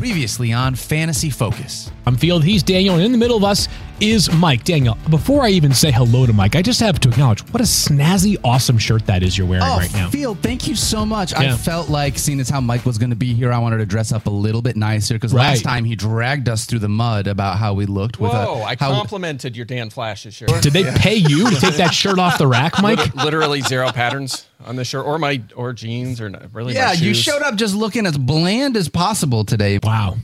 Previously on Fantasy Focus. I'm Field, he's Daniel, and in the middle of us is Mike. Daniel, before I even say hello to Mike, I just have to acknowledge what a snazzy, awesome shirt that is you're wearing Oh, right now. Field, thank you so much. I felt like, seeing as how Mike was going to be here, I wanted to dress up a little bit nicer because last time he dragged us through the mud about how we looked. With Whoa, a, I how, complimented your Dan Flashes shirt. Did they pay you to take that shirt off the rack, Mike? Literally zero patterns on the shirt, or my or jeans, or not, really. my Yeah, you showed up just looking as bland as possible today. Wow.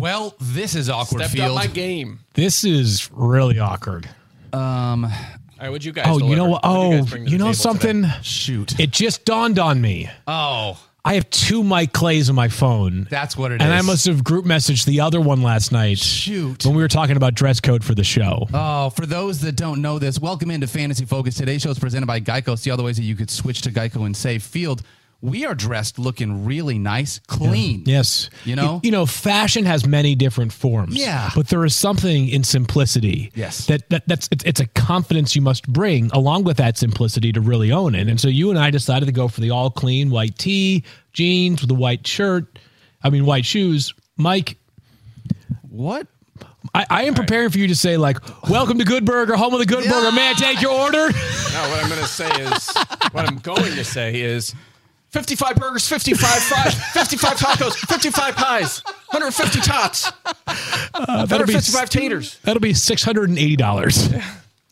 Well, this is awkward, Stepped Field. up my game. This is really awkward. Um, all right, what'd you guys? Oh, you deliver? know what? What'd Oh, you, guys bring to you know table something? today? Shoot. It just dawned on me. oh, I have two Mike Clays on my phone. that's what it is. and I must have group messaged the other one last night Shoot. when we were talking about dress code for the show. Oh, for those that don't know this, welcome into Fantasy Focus. Today's show is presented by Geico. See all the ways that you could switch to Geico and save. Field, we are dressed looking really nice, clean. Yes. You know? you, know, fashion has many different forms. Yeah. But there is something in simplicity. Yes. That, that that's it's, it's a confidence you must bring along with that simplicity to really own it. And so you and I decided to go for the all clean white tee, jeans with a white shirt. I mean white shoes. Mike, What? I, I am preparing for you to say like, "Welcome to Good Burger, home of the Good Burger." May I take your order? No, what I'm going to say is, what I'm going to say is, 55 burgers, 55 fries, 55 tacos, 55 pies, 150 tots, Uh, that'll be 155 taters. that'll be six hundred and eighty dollars.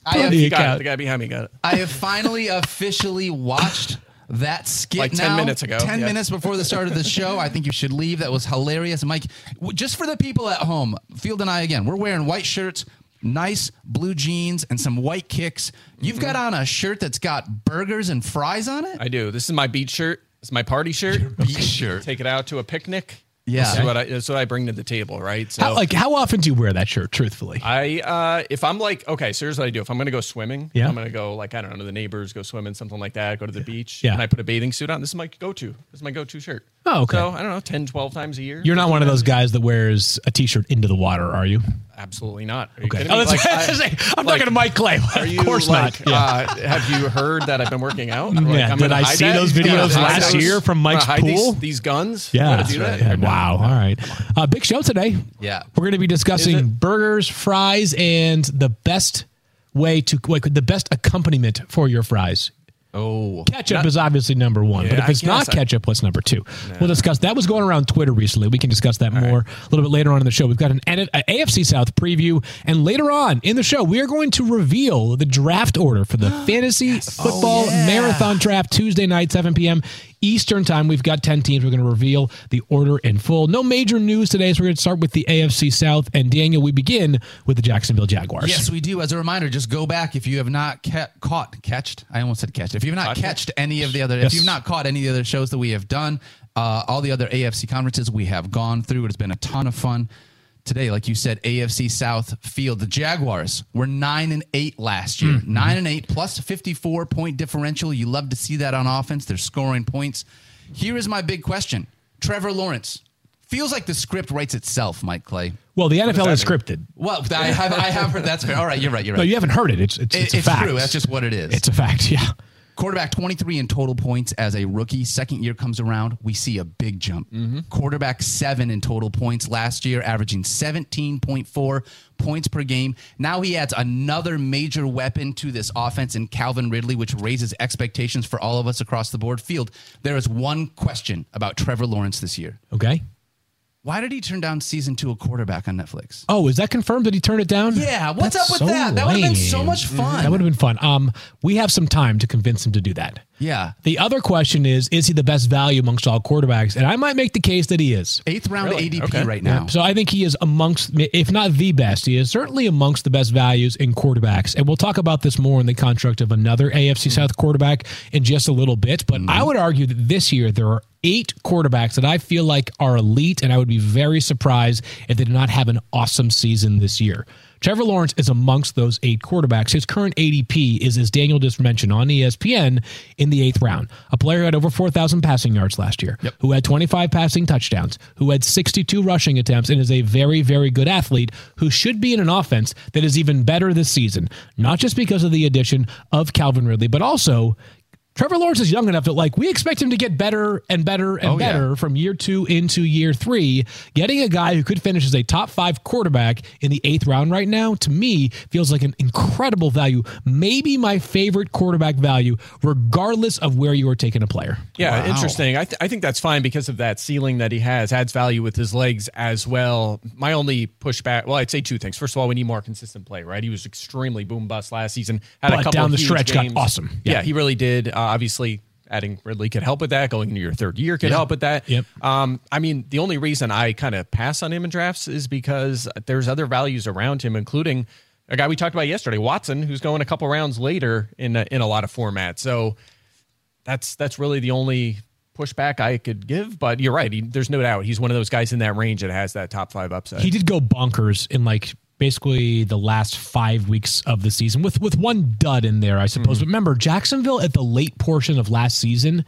I have, You Got got it. it. The guy behind me got it. I have finally officially watched that skit Like 10 now. minutes ago, 10 yes. minutes before the start of the show. I think you should leave. That was hilarious. Mike, w- just for the people at home, Field and I, again, we're wearing white shirts, nice blue jeans, and some white kicks. You've got on a shirt that's got burgers and fries on it? I do. This is my beach shirt. It's my party shirt. Beach shirt. Take it out to a picnic. Yeah. This is what I, this is what I bring to the table, right? So How, like, how often do you wear that shirt? Truthfully, I uh if I'm like okay, so here's what I do. If I'm gonna go swimming, Yeah. I'm gonna go like I don't know to the neighbors, go swimming, something like that. Go to the beach, Yeah. and I put a bathing suit on. This is my go-to. This is my go-to shirt. Oh, okay. So I don't know, 10, 12 times a year. you're not one of those guys that wears a t-shirt into the water, are you? Absolutely not. Are Okay. Oh, that's Like, right. I, I'm like, talking to Mike Clay. Are you of course like, not. Yeah. uh, have you heard that I've been working out? Like, Yeah, I'm did I see that? those videos last those- year from Mike's pool? These, these guns. yeah. That? Yeah, Wow. All right. Uh, big show today. Yeah. We're going to be discussing burgers, fries, and the best way to like the best accompaniment for your fries. Oh. Ketchup is obviously number one, but if it's not I- ketchup, what's number two? We'll discuss that. Was going around Twitter recently. We can discuss that more a little bit later on in the show. We've got an N- a AFC South preview, and later on in the show, we are going to reveal the draft order for the fantasy football Oh, yeah. marathon draft Tuesday night, 7 p.m. Eastern time. We've got 10 teams. We're going to reveal the order in full. No major news today, so we're going to start with the AFC South. And Daniel, we begin with the Jacksonville Jaguars. Yes, we do. As a reminder, just go back if you have not ca- caught, catched. I almost said catched. If you've not Caught, catched any of the other, Yes. if you've not caught any of the other shows that we have done, uh, all the other AFC conferences we have gone through. It's been a ton of fun. Today, like you said, AFC South field. The Jaguars were nine and eight last year. Mm-hmm. Nine and eight plus fifty four point differential. You love to see that on offense. They're scoring points. Here is my big question: Trevor Lawrence feels like the script writes itself. Mike Clay. Well, the NFL is mean? scripted. Well, I have, I have heard that's fair. All right, you're right. You're right. No, you haven't heard it. It's it's, It- it's, a it's fact. true. That's just what it is. It's a fact. Yeah. Quarterback 23 in total points as a rookie. Second year comes around, we see a big jump. Mm-hmm. Quarterback seven in total points last year, averaging 17.4 points per game. Now he adds another major weapon to this offense in Calvin Ridley, which raises expectations for all of us across the board. Field, there is one question about Trevor Lawrence this year. Okay. Why did he turn down season two of quarterback on Netflix? Oh, is that confirmed? Did he turn it down? Yeah, what's That's up with so that? That would have been so much fun. That would have been fun. Um, we have some time to convince him to do that. Yeah. The other question is, is he the best value amongst all quarterbacks? And I might make the case that he is. Eighth round Really? ADP Okay. right now. So I think he is amongst, if not the best, he is certainly amongst the best values in quarterbacks. And we'll talk about this more in the construct of another AFC mm-hmm. South quarterback in just a little bit. But I mm-hmm. would argue that this year there are eight quarterbacks that I feel like are elite, and I would be very surprised if they did not have an awesome season this year. Trevor Lawrence is amongst those eight quarterbacks. His current ADP is, as Daniel just mentioned on ESPN, in the eighth round. A player who had over 4,000 passing yards last year, who had 25 passing touchdowns, who had 62 rushing attempts, and is a very, very good athlete who should be in an offense that is even better this season. Not just because of the addition of Calvin Ridley, but also Trevor Lawrence is young enough that like we expect him to get better and better and Oh, yeah. better from year two into year three. Getting a guy who could finish as a top five quarterback in the eighth round right now, to me, feels like an incredible value. Maybe my favorite quarterback value, regardless of where you are taking a player. Yeah, Wow. interesting. I, th- I think that's fine because of that ceiling that he has, adds value with his legs as well. My only pushback, well, I'd say two things. First of all, we need more consistent play, right? He was extremely boom bust last season. Had But a couple down of the huge stretch got awesome. Yeah. Yeah. he really did. Obviously, adding Ridley could help with that. Going into your third year could help with that. Yep. Um, I mean, the only reason I kind of pass on him in drafts is because there's other values around him, including a guy we talked about yesterday, Watson, who's going a couple rounds later in a, in a lot of formats. So that's that's really the only pushback I could give. But you're right. He, there's no doubt he's one of those guys in that range that has that top five upside. He did go bonkers in like basically the last five weeks of the season with with one dud in there, I suppose. Mm-hmm. But remember, Jacksonville at the late portion of last season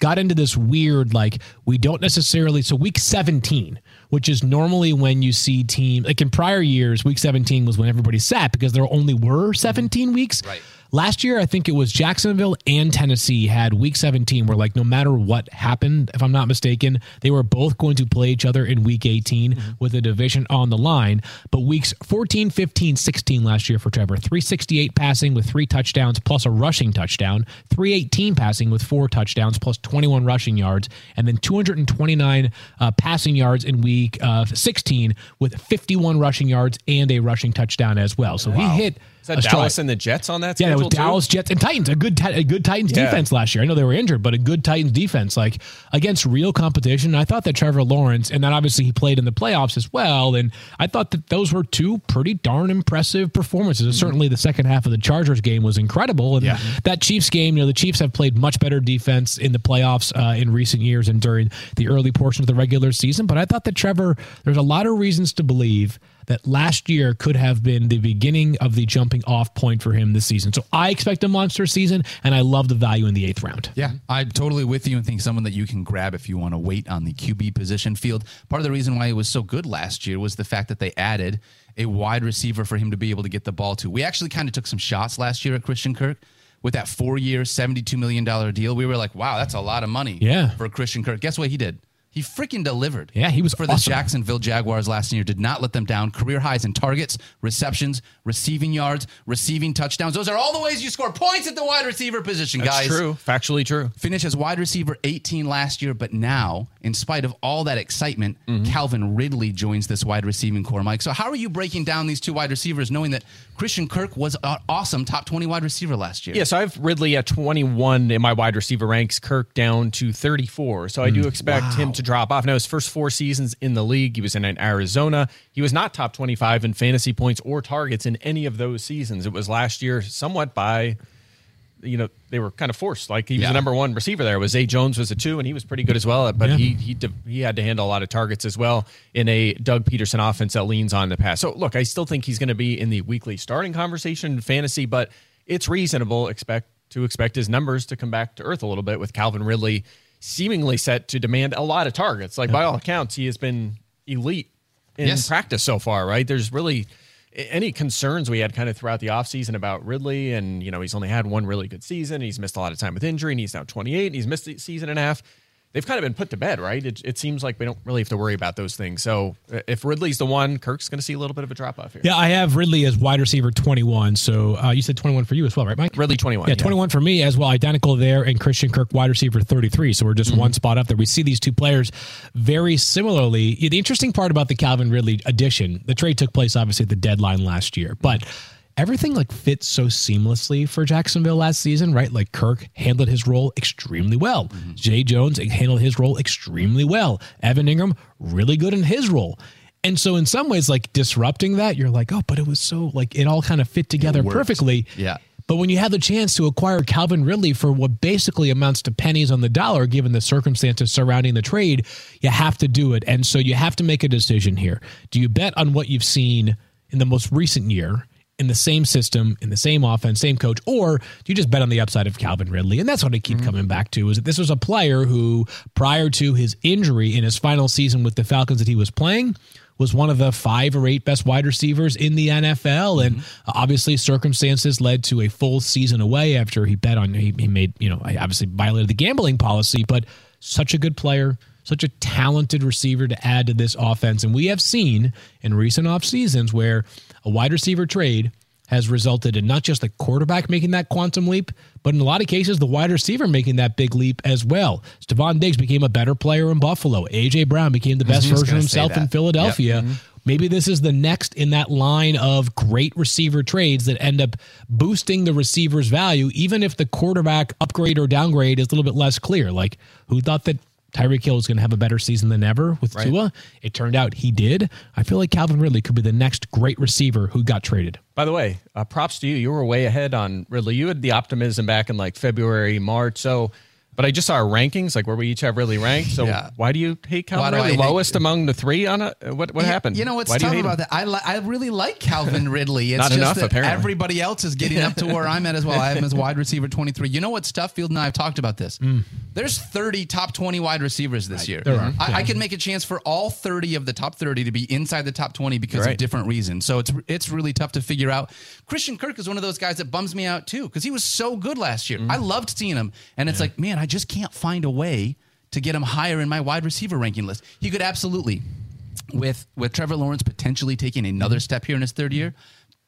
got into this weird like we don't necessarily so week 17 which is normally when you see team like in prior years week 17 was when everybody sat because there only were 17 weeks Right. Last year, I think it was Jacksonville and Tennessee had week 17 where, like, no matter what happened, if I'm not mistaken, they were both going to play each other in week 18 with a division on the line. But weeks 14, 15, 16 last year for Trevor 368 passing with three touchdowns plus a rushing touchdown, 318 passing with four touchdowns plus 21 rushing yards, and then 229 uh, passing yards in week uh, 16 with 51 rushing yards and a rushing touchdown as well. So he hit. That. Dallas and the Jets on that? Yeah, it was too? Dallas, Jets, and Titans. A good, a good Titans Yeah. defense last year. I know they were injured, but a good Titans defense, like against real competition. I thought that Trevor Lawrence, and then obviously he played in the playoffs as well, and I thought that those were two pretty darn impressive performances. And Certainly, the second half of the Chargers game was incredible, and Yeah. that Chiefs game, you know, the Chiefs have played much better defense in the playoffs uh, in recent years and during the early portion of the regular season. But I thought that Trevor, there's a lot of reasons to believe that last year could have been the beginning of the jumping off point for him this season. So I expect a monster season, and I love the value in the eighth round. Yeah, I'm totally with you and think someone that you can grab if you want to wait on the QB position field. Part of the reason why it was so good last year was the fact that they added a wide receiver for him to be able to get the ball to. We actually kind of took some shots last year at Christian Kirk with that four year, $72 million deal. We were like, wow, that's a lot of money Yeah. for Christian Kirk. Guess what he did? He freaking delivered. Yeah, he was for the awesome. Jacksonville Jaguars last year. Did not let them down. Career highs in targets, receptions, receiving yards, receiving touchdowns. Those are all the ways you score points at the wide receiver position, That's guys true. Factually true. finished as wide receiver 18 last year, but now, in spite of all that excitement, Mm-hmm. Calvin Ridley joins this wide receiving corps, Mike. So, how are you breaking down these two wide receivers, knowing that Christian Kirk was an awesome top 20 wide receiver last year? Yeah, so I have Ridley at 21 in my wide receiver ranks, Kirk down to 34. So I do expect him to drop off. Now, his first four seasons in the league, he was in Arizona. He was not top 25 in fantasy points or targets in any of those seasons. It was last year somewhat by, you know, they were kind of forced. Like he was Yeah. the number one receiver there. Was A. Jones was a two, and he was pretty good as well. But Yeah. he he he had to handle a lot of targets as well in a Doug Pederson offense that leans on the pass. So look, I still think he's going to be in the weekly starting conversation in fantasy, but it's reasonable expect to expect his numbers to come back to earth a little bit with Calvin Ridley seemingly set to demand a lot of targets. Like by all accounts, he has been elite in Yes. practice so far, right? There's really any concerns we had kind of throughout the offseason about Ridley and you know he's only had one really good season he's missed a lot of time with injury and he's now 28 and he's missed a season and a half they've kind of been put to bed right it, it seems like we don't really have to worry about those things so if Ridley's the one Kirk's going to see a little bit of a drop off here Yeah, I have Ridley as wide receiver 21. So uh, you said 21 for you as well, right, Mike? Ridley 21 Yeah, 21 for me as well. Identical there, and Christian Kirk, wide receiver 33. So we're just one spot up there. We see these two players very similarly. Yeah, The interesting part about the Calvin Ridley addition, the trade took place obviously at the deadline last year, but everything like fits so seamlessly for Jacksonville last season, right? Like Kirk handled his role extremely well. Mm-hmm. Zay Jones handled his role extremely well. Evan Engram, really good in his role. And so in some ways, like disrupting that, you're like, oh, but it was so like it all kind of fit together perfectly. Yeah. But when you have the chance to acquire Calvin Ridley for what basically amounts to pennies on the dollar, given the circumstances surrounding the trade, you have to do it. And so you have to make a decision here. Do you bet on what you've seen in the most recent year? In the same system, in the same offense, same coach, or do you just bet on the upside of Calvin Ridley? And that's what I keep coming back to: is that this was a player who, prior to his injury in his final season with the Falcons that he was playing, was one of the five or eight best wide receivers in the NFL. And Mm-hmm. obviously, circumstances led to a full season away after he bet on, he, he made, you know, obviously violated the gambling policy, but such a good player. Such a talented receiver to add to this offense. And we have seen in recent off seasons where a wide receiver trade has resulted in not just the quarterback making that quantum leap, but in a lot of cases, the wide receiver making that big leap as well. Stefon Diggs became a better player in Buffalo. A.J. Brown became the best version of himself in. Philadelphia. Maybe this is the next in that line of great receiver trades that end up boosting the receiver's value, even if the quarterback upgrade or downgrade is a little bit less clear. Like, who thought that Tyreek Hill was going to have a better season than ever with Tua? It turned out he did. I feel like Calvin Ridley could be the next great receiver who got traded. By the way, uh, props to you. You were way ahead on Ridley. You had the optimism back in like February, March. So, but I just saw our rankings, like where we each have Ridley ranked. So, Yeah. why do you hate Calvin Ridley? Hate- Lowest among the three on a what? What You- happened? You know what's why tough about him? that? I li- I really like Calvin Ridley. It's Not just enough, that apparently. everybody else is getting up to where I'm at as well. I am as wide receiver 23. You know what's tough? Field and I have talked about this. Mm. There's 30 top 20 wide receivers this year. There are, I, I can make a chance for all 30 of the top 30 to be inside the top 20 because Right. of different reasons. So it's it's really tough to figure out. Christian Kirk is one of those guys that bums me out too because he was so good last year. Mm-hmm. I loved seeing him, and it's like, man, I just can't find a way to get him higher in my wide receiver ranking list. He could absolutely with with Trevor Lawrence potentially taking another step here in his third year.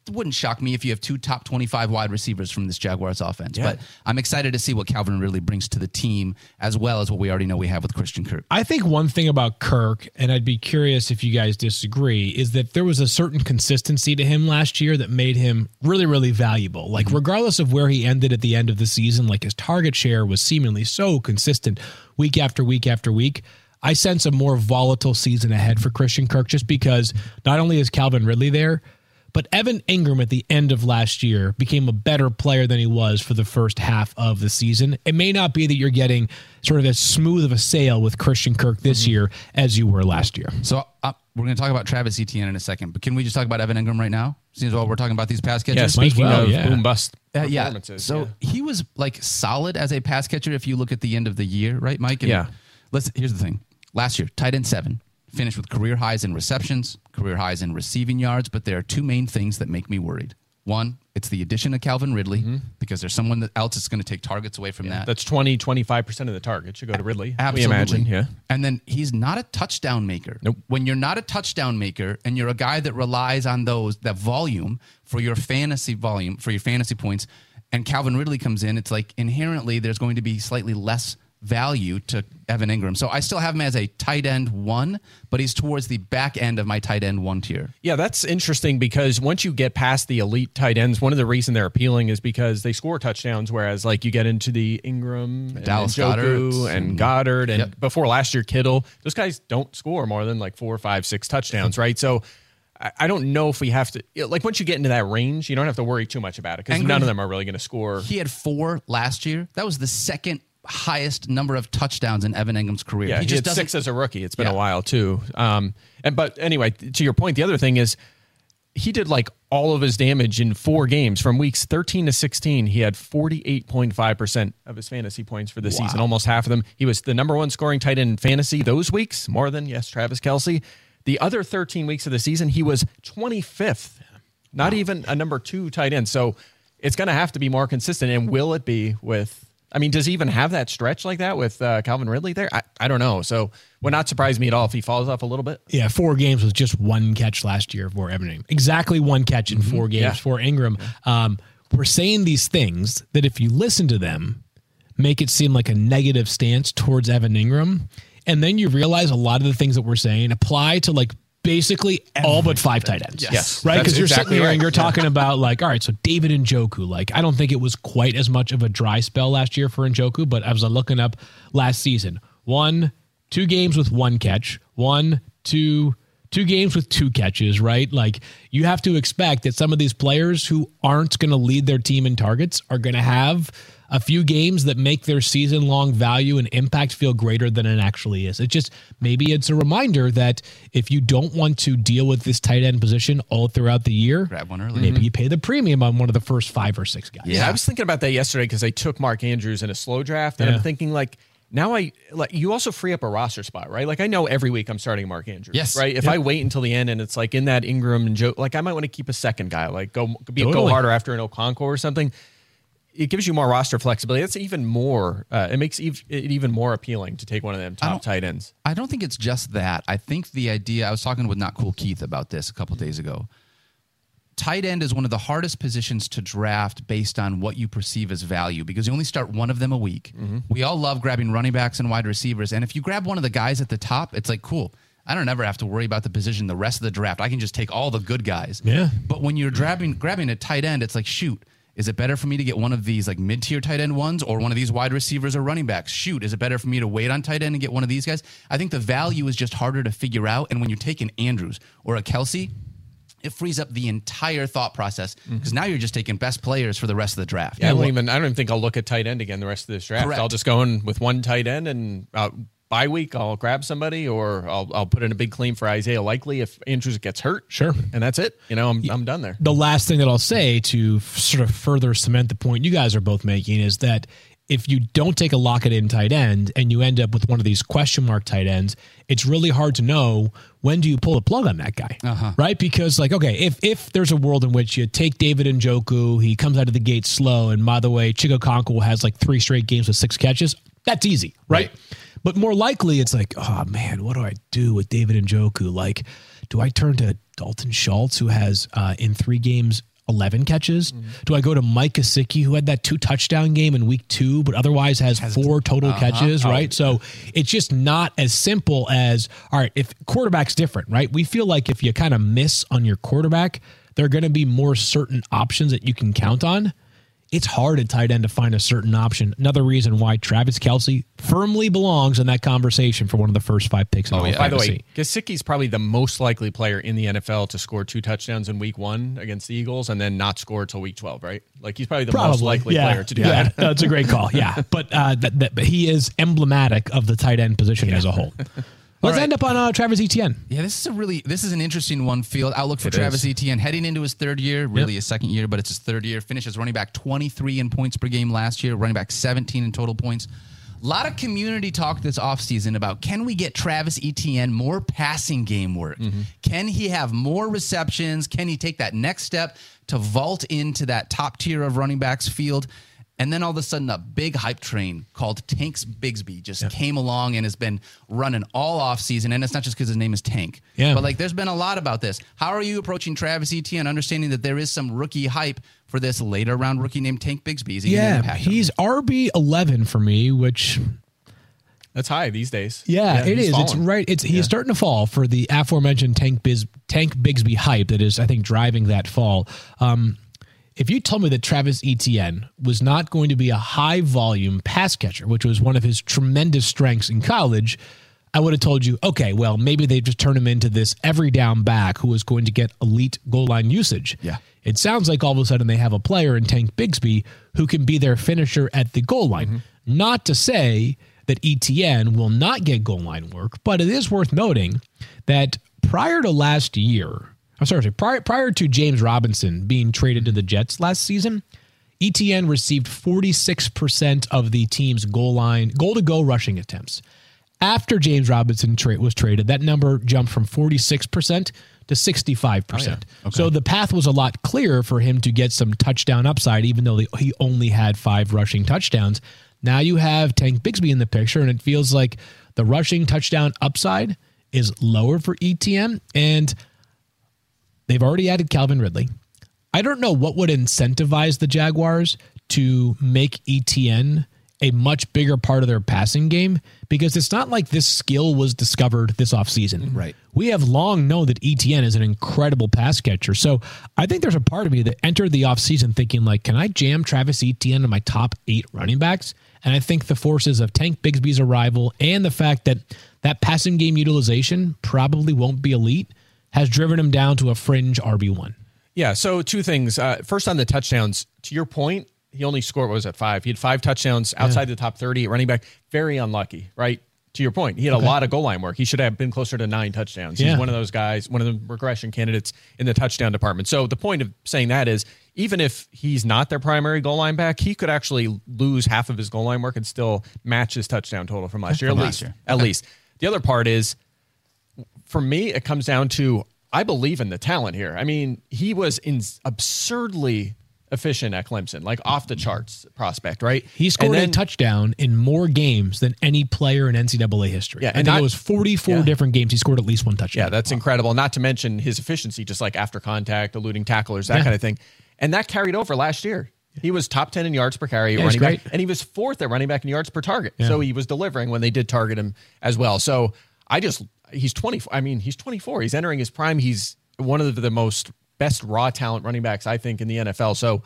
It wouldn't shock me if you have two top 25 wide receivers from this Jaguars offense. Yeah. But I'm excited to see what Calvin really brings to the team as well as what we already know we have with Christian Kirk. I think one thing about Kirk, and I'd be curious if you guys disagree, is that there was a certain consistency to him last year that made him really, really valuable. Like, mm-hmm. regardless of where he ended at the end of the season, like his target share was seemingly so consistent week after week after week. I sense a more volatile season ahead for Christian Kirk just because not only is Calvin Ridley there, but Evan Engram at the end of last year became a better player than he was for the first half of the season. It may not be that you're getting sort of as smooth of a sail with Christian Kirk this year as you were last year. So uh, we're going to talk about Travis Etienne in a second, but can we just talk about Evan Engram right now? Seems well we're talking about these pass catchers. Yeah, speaking well, of yeah. boom bust Uh, yeah. performances. So yeah. he was like solid as a pass catcher if you look at the end of the year, right, Mike? And Yeah. Let's here's the thing. Last year, tight end seven, finished with career highs in receptions, career highs in receiving yards, but there are two main things that make me worried. One, it's the addition of Calvin Ridley mm-hmm. because there's someone else that's going to take targets away from that. That's 20, 25% of the target should go to Ridley. Absolutely. Imagine, yeah. And then he's not a touchdown maker. Nope. When you're not a touchdown maker and you're a guy that relies on those that volume for your fantasy volume for your fantasy points, and Calvin Ridley comes in, it's like inherently there's going to be slightly less value to Evan Engram. So I still have him as a tight end one, but he's towards the back end of my tight end one tier. Yeah, that's interesting because once you get past the elite tight ends, one of the reason they're appealing is because they score touchdowns. Whereas, like you get into the Engram, and Dallas Njoku Goederts and and- Goedert, and Yep. before last year Kittle, those guys don't score more than like four, five, six touchdowns, right? So. I don't know if we have to like once you get into that range, you don't have to worry too much about it because none of them are really going to score. He had four last year. That was the second highest number of touchdowns in Evan Engram's career. Yeah, he, just six as a rookie. It's been Yeah. a while too. Um, and but anyway, to your point, the other thing is he did like all of his damage in four games from weeks 13 to 16. He had 48.5% of his fantasy points for the season, almost half of them. He was the number one scoring tight end in fantasy those weeks, more than, yes, Travis Kelce. The other 13 weeks of the season, he was 25th, not even a number two tight end. So it's going to have to be more consistent. And will it be with I mean, does he even have that stretch like that with uh, Calvin Ridley there? I, I don't know. So would not surprise me at all if he falls off a little bit. Yeah, four games with just one catch last year for Evan Engram. Exactly one catch in four games Yeah. for Engram. Um, we're saying these things that if you listen to them, make it seem like a negative stance towards Evan Engram. And then you realize a lot of the things that we're saying apply to like basically all but five tight ends. Yes. Right? Because you're exactly sitting here right. and you're talking about like, all right, so David and Njoku, like I don't think it was quite as much of a dry spell last year for Njoku, but I was looking up last season. One, two games with one catch, one, two, two games with two catches, right? Like you have to expect that some of these players who aren't going to lead their team in targets are going to have a few games that make their season long value and impact feel greater than it actually is. It just maybe it's a reminder that if you don't want to deal with this tight end position all throughout the year, Grab one early. maybe mm-hmm. you pay the premium on one of the first five or six guys. Yeah, I was thinking about that yesterday because I took Mark Andrews in a slow draft, and Yeah. I'm thinking like now I like you also free up a roster spot, right? Like I know every week I'm starting Mark Andrews. Yes. Right. If Yep. I wait until the end and it's like in that Engram and Joe, like I might want to keep a second guy, like go be a go harder after an Okonkwo or something. It gives you more roster flexibility. That's even more. Uh, it makes ev- it even more appealing to take one of them top tight ends. I don't think it's just that. I think the idea, I was talking with Not Cool Keith about this a couple days ago. Tight end is one of the hardest positions to draft based on what you perceive as value because you only start one of them a week. We all love grabbing running backs and wide receivers. And if you grab one of the guys at the top, it's like, cool. I don't ever have to worry about the position the rest of the draft. I can just take all the good guys. Yeah. But when you're grabbing grabbing a tight end, it's like, shoot, is it better for me to get one of these like mid tier tight end ones or one of these wide receivers or running backs? Shoot, is it better for me to wait on tight end and get one of these guys? I think the value is just harder to figure out. And when you take an Andrews or a Kelce, it frees up the entire thought process because now you're just taking best players for the rest of the draft. Yeah, I don't even. I don't even think I'll look at tight end again the rest of this draft. Correct. I'll just go in with one tight end and uh, bye week I'll grab somebody or I'll I'll put in a big claim for Isaiah Likely if Andrews gets hurt. Sure. and that's it. You know, I'm I'm done there. the last thing that I'll say to f- sort of further cement the point you guys are both making is that if you don't take a lock it in tight end and you end up with one of these question mark tight ends, it's really hard to know when do you pull the plug on that guy, uh-huh. right? Because like, okay, if if there's a world in which you take David and Joku, he comes out of the gate slow, and by the way, Chig Okonkwo has like three straight games with six catches, that's easy, right? But more likely, it's like, oh man, what do I do with David Njoku? Like, do I turn to Dalton Schultz, who has uh, in three games 11 catches? Do I go to Mike Gesicki, who had that two touchdown game in week two, but otherwise has, four total catches, right? So it's just not as simple as, all right, if quarterback's different, right? We feel like if you kind of miss on your quarterback, there are going to be more certain options that you can count on. It's hard at tight end to find a certain option. Another reason why Travis Kelce firmly belongs in that conversation for one of the first five picks in all By the fantasy. way, Gesicki's probably the most likely player in the NFL to score two touchdowns in week one against the Eagles and then not score till week 12, right? Like he's probably the most likely yeah. player to do yeah, that. that's a great call. Yeah, but uh, that, that, but he is emblematic of the tight end position as a whole. Let's right. end up on uh, Travis Etienne. Yeah, this is a really this is an interesting one. Field outlook for Travis Etienne heading into his third year, really his second year, but it's his third year. Finishes running back 23 in points per game last year, running back 17 in total points. A lot of community talk this offseason about can we get Travis Etienne more passing game work? Can he have more receptions? Can he take that next step to vault into that top tier of running backs field? And then all of a sudden, a big hype train called Tanks Bigsby just came along and has been running all off season. And it's not just because his name is Tank, Yeah. but like there's been a lot about this. How are you approaching Travis Etienne, understanding that there is some rookie hype for this later round rookie named Tank Bigsby? Is he Yeah, impact him? he's RB eleven for me, which That's high these days. Yeah, it he's is. It's right. It's he's starting to fall for the aforementioned Tank Biz, Tank Bigsby hype that is, I think, driving that fall. Um, if you told me that Travis Etienne was not going to be a high volume pass catcher, which was one of his tremendous strengths in college, I would have told you, okay, well, maybe they just turn him into this every down back who is going to get elite goal line usage. Yeah. It sounds like all of a sudden they have a player in Tank Bigsby who can be their finisher at the goal line. Mm-hmm. Not to say that ETN will not get goal line work, but it is worth noting that prior to last year, I'm sorry, prior, prior to James Robinson being traded to the Jets last season, ETN received 46% of the team's goal line, goal to go rushing attempts. After James Robinson tra- was traded, that number jumped from 46% to 65%. So the path was a lot clearer for him to get some touchdown upside, even though he only had five rushing touchdowns. Now you have Tank Bigsby in the picture, and it feels like the rushing touchdown upside is lower for ETN. And they've already added Calvin Ridley. I don't know what would incentivize the Jaguars to make ETN a much bigger part of their passing game because it's not like this skill was discovered this offseason. Mm-hmm. Right. We have long known that ETN is an incredible pass catcher. So I think there's a part of me that entered the offseason thinking, like, can I jam Travis Etienne in my top eight running backs? And I think the forces of Tank Bigsby's arrival and the fact that that passing game utilization probably won't be elite has driven him down to a fringe RB1. Yeah. So two things. Uh, first on the touchdowns. To your point, he only scored what was it five? He had five touchdowns outside the top thirty at running back. Very unlucky, right? to your point, he had a lot of goal line work. He should have been closer to nine touchdowns. He's one of those guys, one of the regression candidates in the touchdown department. So the point of saying that is, even if he's not their primary goal line back, he could actually lose half of his goal line work and still match his touchdown total from last year. From at last least, year. at least. The other part is, for me, it comes down to I believe in the talent here. I mean, he was in absurdly efficient at Clemson, like off the charts prospect, right? He scored And a touchdown in more games than any player in NCAA history. Yeah, I and think it was 44 Yeah. different games. He scored at least one touchdown. Yeah, that's incredible. Not to mention his efficiency, just like after contact, eluding tacklers, that Yeah. kind of thing. And that carried over last year. He was top 10 in yards per carry Yeah, running back, and he was fourth at running back in yards per target. So he was delivering when they did target him as well. So I just, he's 24. I mean, he's 24. He's entering his prime. He's one of the most best raw talent running backs, I think, in the NFL. So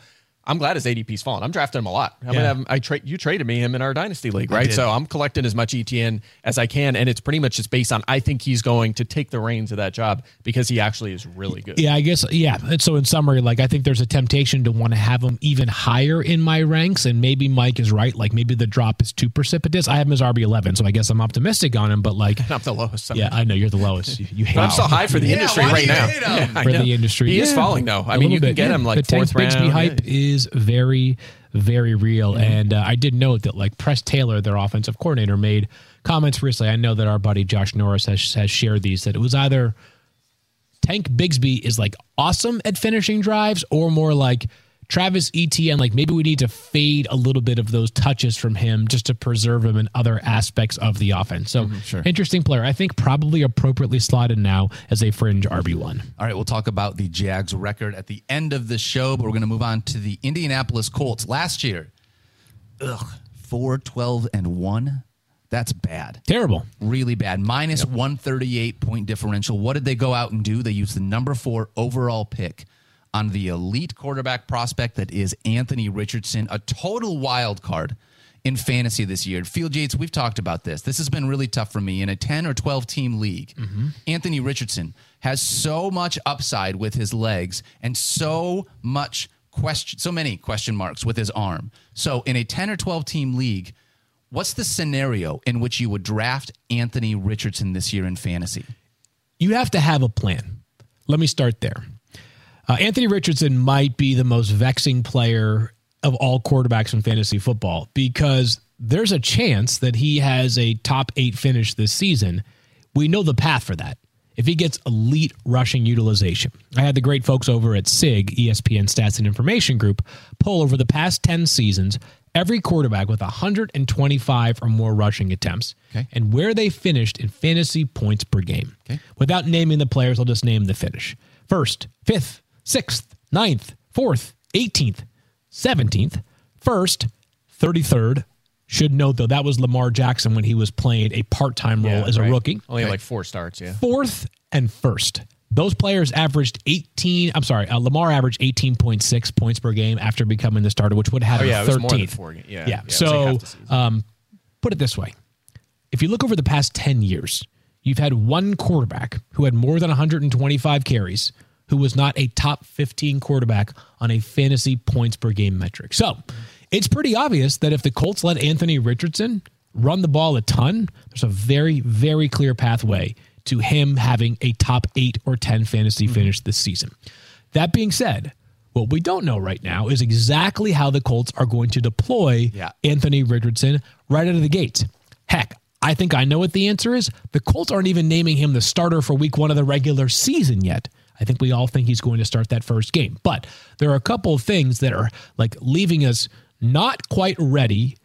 I'm glad his ADP's fallen. I'm drafting him a lot. I'm Yeah. gonna have him, I trade you traded me him in our dynasty league, right? So I'm collecting as much ETN as I can, and it's pretty much just based on I think he's going to take the reins of that job because he actually is really good. Yeah, I guess. Yeah. And so, in summary, like I think there's a temptation to want to have him even higher in my ranks, and maybe Mike is right. Like maybe the drop is too precipitous. I have him as RB 11, so I guess I'm optimistic on him. But like, I'm the lowest. I'm- yeah, I know you're the lowest. You, you hate. But I'm so high for the Yeah, industry right now. Yeah, for the industry. He is falling though. a I mean, you can bit, get him like the fourth round. hype Yeah. Mm-hmm. is very, very real. And uh, I did note that like Press Taylor, their offensive coordinator, made comments recently. I know that our buddy Josh Norris has has shared these that it was either Tank Bigsby is like awesome at finishing drives, or more like Travis Etienne. Like maybe we need to fade a little bit of those touches from him just to preserve him in other aspects of the offense. So mm-hmm, interesting player. I think probably appropriately slotted now as a fringe RB one. All right, we'll talk about the Jags record at the end of the show, but we're going to move on to the Indianapolis Colts. Last year, ugh, 4 12 and 1. That's bad. Terrible. Really bad. Minus 138 point differential. What did they go out and do? They used the number four overall pick on the elite quarterback prospect that is Anthony Richardson, a total wild card in fantasy this year. Field Yates, we've talked about this. This has been really tough for me in a 10 or 12 team league. Mm-hmm. Anthony Richardson has so much upside with his legs and so much question so many question marks with his arm. So in a 10 or 12 team league, what's the scenario in which you would draft Anthony Richardson this year in fantasy? you have to have a plan. Let me start there. Uh, Anthony Richardson might be the most vexing player of all quarterbacks in fantasy football because there's a chance that he has a top eight finish this season. We know the path for that. If he gets elite rushing utilization, I had the great folks over at SIG, ESPN Stats and Information Group, poll over the past 10 seasons every quarterback with 125 or more rushing attempts Okay. and where they finished in fantasy points per game. Okay. Without naming the players, I'll just name the finish. First, fifth, sixth, ninth, fourth, 18th, 17th, first, 33rd. Should note, though, that was Lamar Jackson when he was playing a part time role Yeah, as a rookie. Only had like four starts. Yeah. Fourth and first. Those players averaged 18. I'm sorry, uh, Lamar averaged 18.6 points per game after becoming the starter, which would have Oh yeah, it was more than 13th. four. Yeah. Yeah. yeah so, half the season. um, put it this way: if you look over the past ten years, you've had one quarterback who had more than 125 carries, who was not a top 15 quarterback on a fantasy points per game metric. So, it's pretty obvious that if the Colts let Anthony Richardson run the ball a ton, there's a very, very clear pathway to him having a top eight or 10 fantasy hmm. finish this season. That being said, what we don't know right now is exactly how the Colts are going to deploy Yeah. Anthony Richardson right out of the gates. Heck, I think I know what the answer is. The Colts aren't even naming him the starter for week one of the regular season yet. I think we all think he's going to start that first game. But there are a couple of things that are like leaving us not quite ready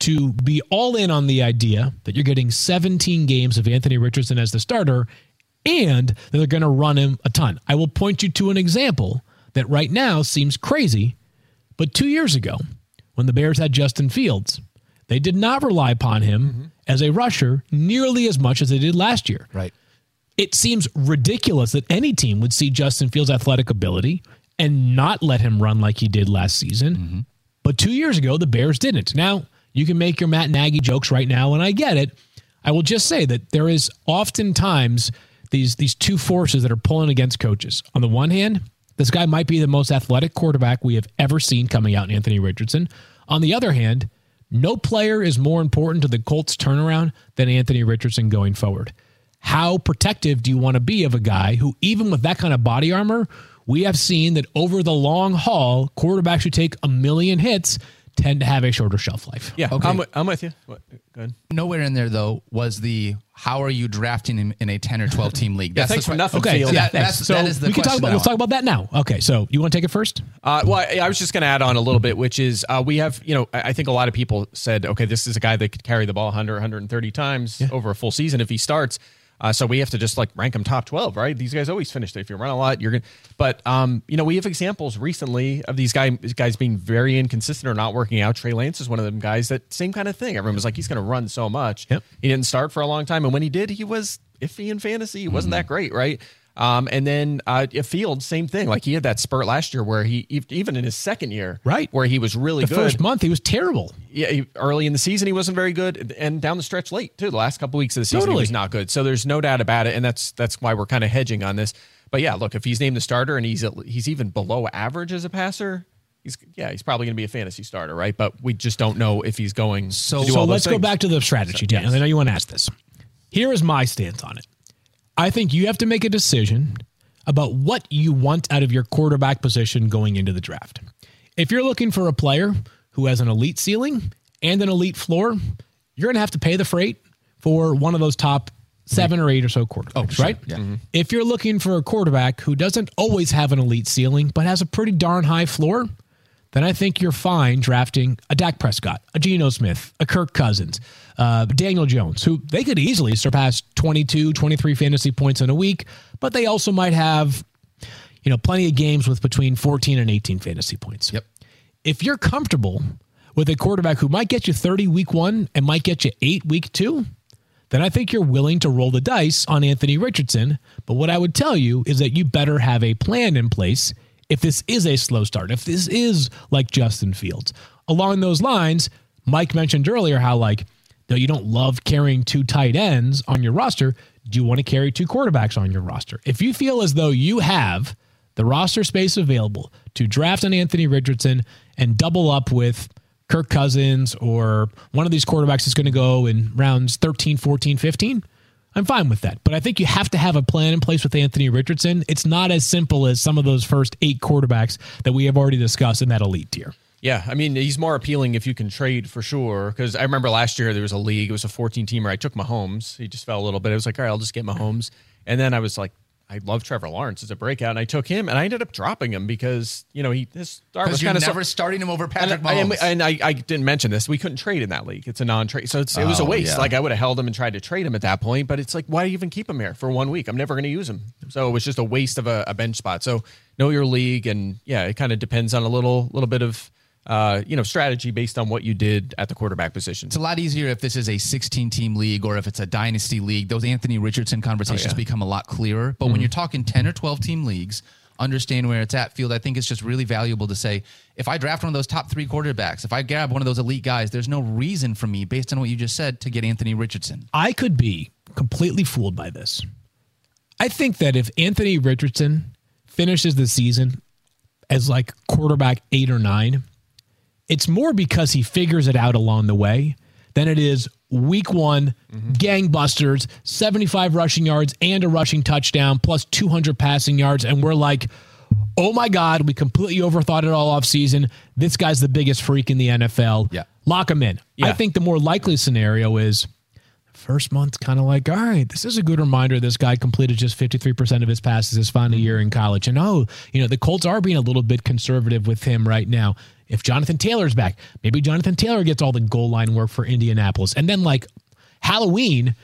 to be all in on the idea that you're getting 17 games of Anthony Richardson as the starter and that they're going to run him a ton. I will point you to an example that right now seems crazy, but two years ago, when the Bears had Justin Fields, they did not rely upon him mm-hmm. as a rusher nearly as much as they did last year Right. It seems ridiculous that any team would see Justin Fields' athletic ability and not let him run like he did last season. Mm-hmm. But two years ago, the Bears didn't. Now, you can make your Matt Nagy jokes right now, and I get it. I will just say that there is oftentimes these these two forces that are pulling against coaches. On the one hand, this guy might be the most athletic quarterback we have ever seen coming out in Anthony Richardson. On the other hand, No player is more important to the Colts turnaround than Anthony Richardson going forward. How protective do you want to be of a guy who, even with that kind of body armor, we have seen that over the long haul, quarterbacks who take a million hits tend to have a shorter shelf life. Yeah, Okay. I'm, with- I'm with you. What, go ahead. Nowhere in there though was the how are you drafting him in a ten or twelve team league? Yeah, thanks the for nothing, Okay, Field. yeah, Yeah, that's- so that is the we can talk about. I Let's talk about that now. Okay, so you want to take it first? Uh, well, I I was just going to add on a little bit, which is uh, we have, you know, I I think a lot of people said, okay, this is a guy that could carry the ball 100, 130 times over a full season if he starts. Uh, so we have to just like rank them top 12, right? These guys always finish. If you run a lot, you're going to, but, um, you know, we have examples recently of these guy, guys being very inconsistent or not working out. Trey Lance is one of them guys that same kind of thing. Everyone was like, he's going to run so much. Yep. He didn't start for a long time. And when he did, he was iffy in fantasy. He wasn't that great, right? Um, and then uh, Field, same thing. Like he had that spurt last year where he, even in his second year, Right. where he was really The good. first month, he was terrible. yeah, he, early in the season he wasn't very good, and down the stretch late too. The last couple weeks of the season he was not good. So there's no doubt about it, and that's that's why we're kind of hedging on this. But yeah, look, if he's named the starter and he's he's even below average as a passer, he's yeah, he's probably going to be a fantasy starter, right? But we just don't know if he's going. So- So let's go back to the strategy, Dan. I know you want to ask this. Here is my stance on it. I think you have to make a decision about what you want out of your quarterback position going into the draft. If you're looking for a player who has an elite ceiling and an elite floor, you're going to have to pay the freight for one of those top seven or eight or so quarterbacks, oh, sure. right? Yeah. Mm-hmm. If you're looking for a quarterback who doesn't always have an elite ceiling but has a pretty darn high floor, then I think you're fine drafting a Dak Prescott, a Geno Smith, a Kirk Cousins, uh, Daniel Jones, who they could easily surpass 22, 23 fantasy points in a week, but they also might have, you know, plenty of games with between 14 and 18 fantasy points. Yep. If you're comfortable with a quarterback who might get you 30 week one and might get you eight week two, then I think you're willing to roll the dice on Anthony Richardson. But what I would tell you is that you better have a plan in place if this is a slow start, if this is like Justin Fields. Along those lines, Mike mentioned earlier how, like, though you don't love carrying two tight ends on your roster, do you want to carry two quarterbacks on your roster? If you feel as though you have the roster space available to draft an Anthony Richardson and double up with Kirk Cousins or one of these quarterbacks is going to go in rounds 13, 14, 15, I'm fine with that. But I think you have to have a plan in place with Anthony Richardson. It's not as simple as some of those first eight quarterbacks that we have already discussed in that elite tier. Yeah, I mean he's more appealing if you can trade for sure. Because I remember last year there was a league. It was a 14 teamer. I took Mahomes. He just fell a little bit. I was like, all right, I'll just get Mahomes. And then I was like, I love Trevor Lawrence as a breakout, and I took him, and I ended up dropping him because you know he his start was kind of never starting him over Patrick and, I, Mahomes. and I, I didn't mention this. We couldn't trade in that league. It's a non-trade, so it's, it was a Oh, waste. yeah. Like I would have held him and tried to trade him at that point, but it's like, why even keep him here for one week? I'm never going to use him. So it was just a waste of a, a bench spot. So know your league, and yeah, it kind of depends on a little little bit of uh, you know strategy based on what you did at the quarterback position. It's a lot easier if this is a 16 team league or if it's a dynasty league. Those Anthony Richardson conversations Oh, yeah. become a lot clearer. But Mm-hmm. when you're talking 10 or 12 team leagues, understand where it's at. Field, I think it's just really valuable to say if I draft one of those top three quarterbacks, if I grab one of those elite guys, there's no reason for me, based on what you just said, to get Anthony Richardson. I could be completely fooled by this. I think that if Anthony Richardson finishes the season as like quarterback eight or nine, it's more because he figures it out along the way than it is week one, mm-hmm. gangbusters, 75 rushing yards and a rushing touchdown plus 200 passing yards. And we're like, oh my God, we completely overthought it all off season. This guy's the biggest freak in the NFL. Yeah. Lock him in. I think the more likely scenario is first month kind of like all right this is a good reminder this guy completed just 53% of his passes his final year in college and oh you know the colts are being a little bit conservative with him right now if jonathan taylor's back maybe jonathan taylor gets all the goal line work for indianapolis. And then like halloween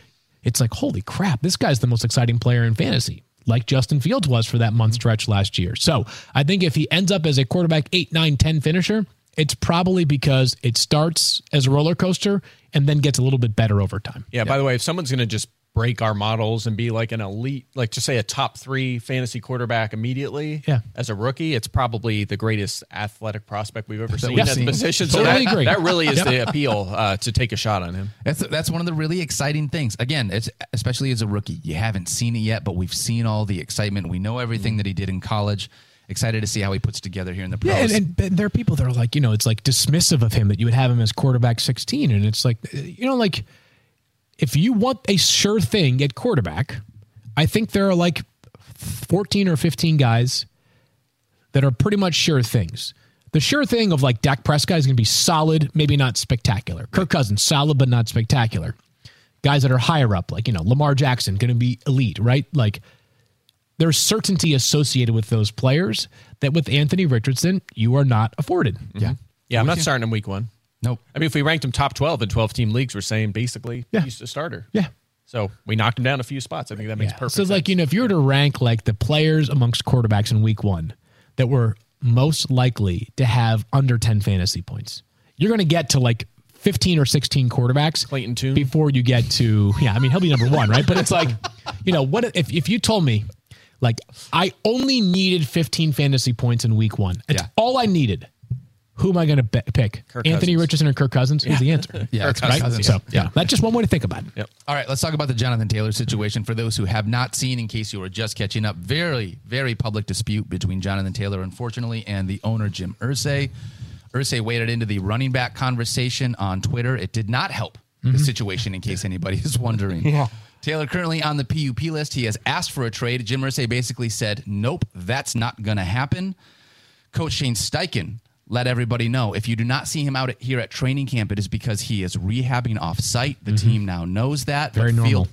it's like holy crap this guy's the most exciting player in fantasy like justin fields was for that month stretch last year. So i think if he ends up as a quarterback 8 9 10 finisher it's probably because it starts as a roller coaster and then gets a little bit better over time. Yeah, by the way, if someone's going to just break our models and be like an elite, like to say a top three fantasy quarterback immediately Yeah. as a rookie, it's probably the greatest athletic prospect we've ever seen we've at the seen. position. So Totally that, agree. that really is the appeal uh, to take a shot on him. That's that's one of the really exciting things. Again, it's especially as a rookie, you haven't seen it yet, but we've seen all the excitement. We know everything that he did in college, excited to see how he puts together here in the pros. Yeah, and, and, and there are people that are like, you know, it's like dismissive of him that you would have him as quarterback 16. And it's like, you know, like if you want a sure thing at quarterback, I think there are like 14 or 15 guys that are pretty much sure things. The sure thing of like Dak Prescott is going to be solid, maybe not spectacular. Kirk Cousins, solid, but not spectacular. Guys that are higher up, like, you know, Lamar Jackson, going to be elite, right? Like, there's certainty associated with those players that with Anthony Richardson, you are not afforded. Mm-hmm. yeah. Yeah, I'm not starting him week one. Nope. I mean, if we ranked him top 12 in 12 team leagues, we're saying basically Yeah. he's a starter. Yeah. So we knocked him down a few spots. I think that makes Yeah. perfect So, sense. like, you know, if you were to rank like the players amongst quarterbacks in week one that were most likely to have under 10 fantasy points, you're going to get to like 15 or 16 quarterbacks Clayton Tune? before you get to, yeah, I mean, he'll be number one, right? But it's like, you know, what if, if you told me, like, I only needed 15 fantasy points in week one, it's Yeah. all I needed. Who am I going to be- pick? Kirk Anthony Cousins. Richardson or Kirk Cousins is the answer. Yeah, Kirk right. Cousins. So, Yeah. yeah, that's just one way to think about it. Yep. All right, let's talk about the Jonathan Taylor situation. For those who have not seen, in case you were just catching up, very, very public dispute between Jonathan Taylor, unfortunately, and the owner, Jim Irsay. Irsay waded into the running back conversation on Twitter. It did not help the mm-hmm. situation, in case anybody is wondering. Yeah. Taylor currently on the PUP list. He has asked for a trade. Jim Irsay basically said, nope, that's not going to happen. Coach Shane Steichen let everybody know if you do not see him out at, here at training camp, it is because he is rehabbing off site. The mm-hmm. team now knows that. Very normal.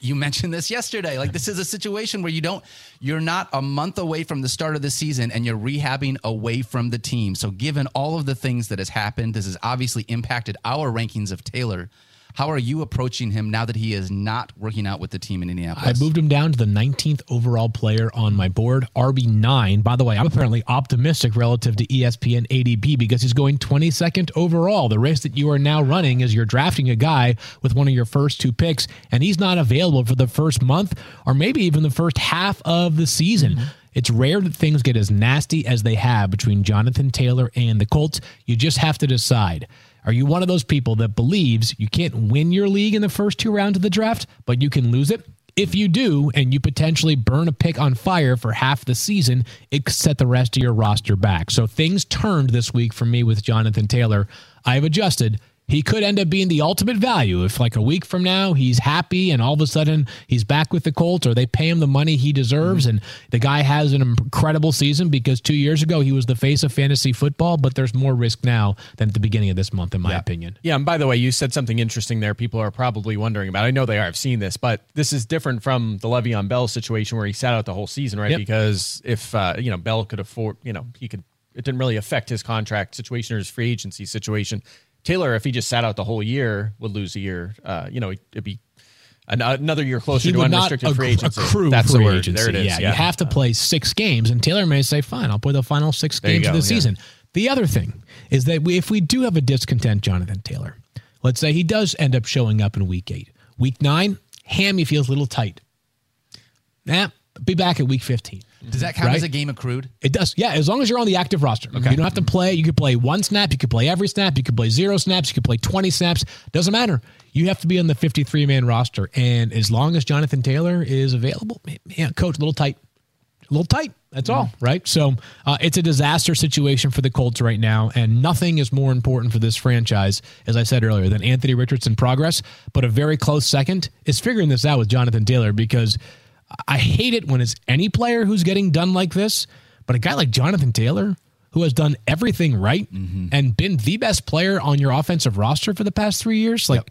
you mentioned this yesterday. Like this is a situation where you don't, you're not a month away from the start of the season and you're rehabbing away from the team. So given all of the things that has happened, this has obviously impacted our rankings of Taylor. How are you approaching him now that he is not working out with the team in Indianapolis? I moved him down to the 19th overall player on my board, RB9. By the way, I'm apparently optimistic relative to ESPN ADP because he's going 22nd overall. The race that you are now running is you're drafting a guy with one of your first two picks, and he's not available for the first month or maybe even the first half of the season. Mm-hmm. It's rare that things get as nasty as they have between Jonathan Taylor and the Colts. You just have to decide. Are you one of those people that believes you can't win your league in the first two rounds of the draft, but you can lose it? If you do, and you potentially burn a pick on fire for half the season, it could set the rest of your roster back. So things turned this week for me with Jonathan Taylor. I've adjusted. He could end up being the ultimate value if, like, a week from now, he's happy and all of a sudden he's back with the Colts or they pay him the money he deserves and the guy has an incredible season because two years ago he was the face of fantasy football, but there's more risk now than at the beginning of this month, in my opinion. Yeah, and by the way, you said something interesting there. People are probably wondering about. I know they are. I've seen this, but this is different from the Le'Veon Bell situation where he sat out the whole season, right? Yep. Because if uh, you know Bell could afford, you know, he could. It didn't really affect his contract situation or his free agency situation. Taylor, if he just sat out the whole year, would lose a year. Uh, you know, it'd be an, another year closer He to unrestricted free agency. accrue That's free the word. agency. There it is. Yeah, Yeah, you have to play six games, and Taylor may say, "Fine, I'll play the final six There games of the yeah. season." The other thing is that we, if we do have a discontent Jonathan Taylor, let's say he does end up showing up in week eight, week nine, hammy feels a little tight. Nah, be back at week fifteen. Does that count Right? as a game accrued? It does. Yeah, as long as you're on the active roster. Okay. You don't have to play. You could play one snap. You could play every snap. You could play zero snaps. You could play 20 snaps. Doesn't matter. You have to be on the 53 man roster. And as long as Jonathan Taylor is available, man, coach, a little tight. A little tight. That's all, right? So uh, it's a disaster situation for the Colts right now. And nothing is more important for this franchise, as I said earlier, than Anthony Richardson progress. But a very close second is figuring this out with Jonathan Taylor because I hate it when it's any player who's getting done like this, but a guy like Jonathan Taylor, who has done everything right mm-hmm. and been the best player on your offensive roster for the past three years, like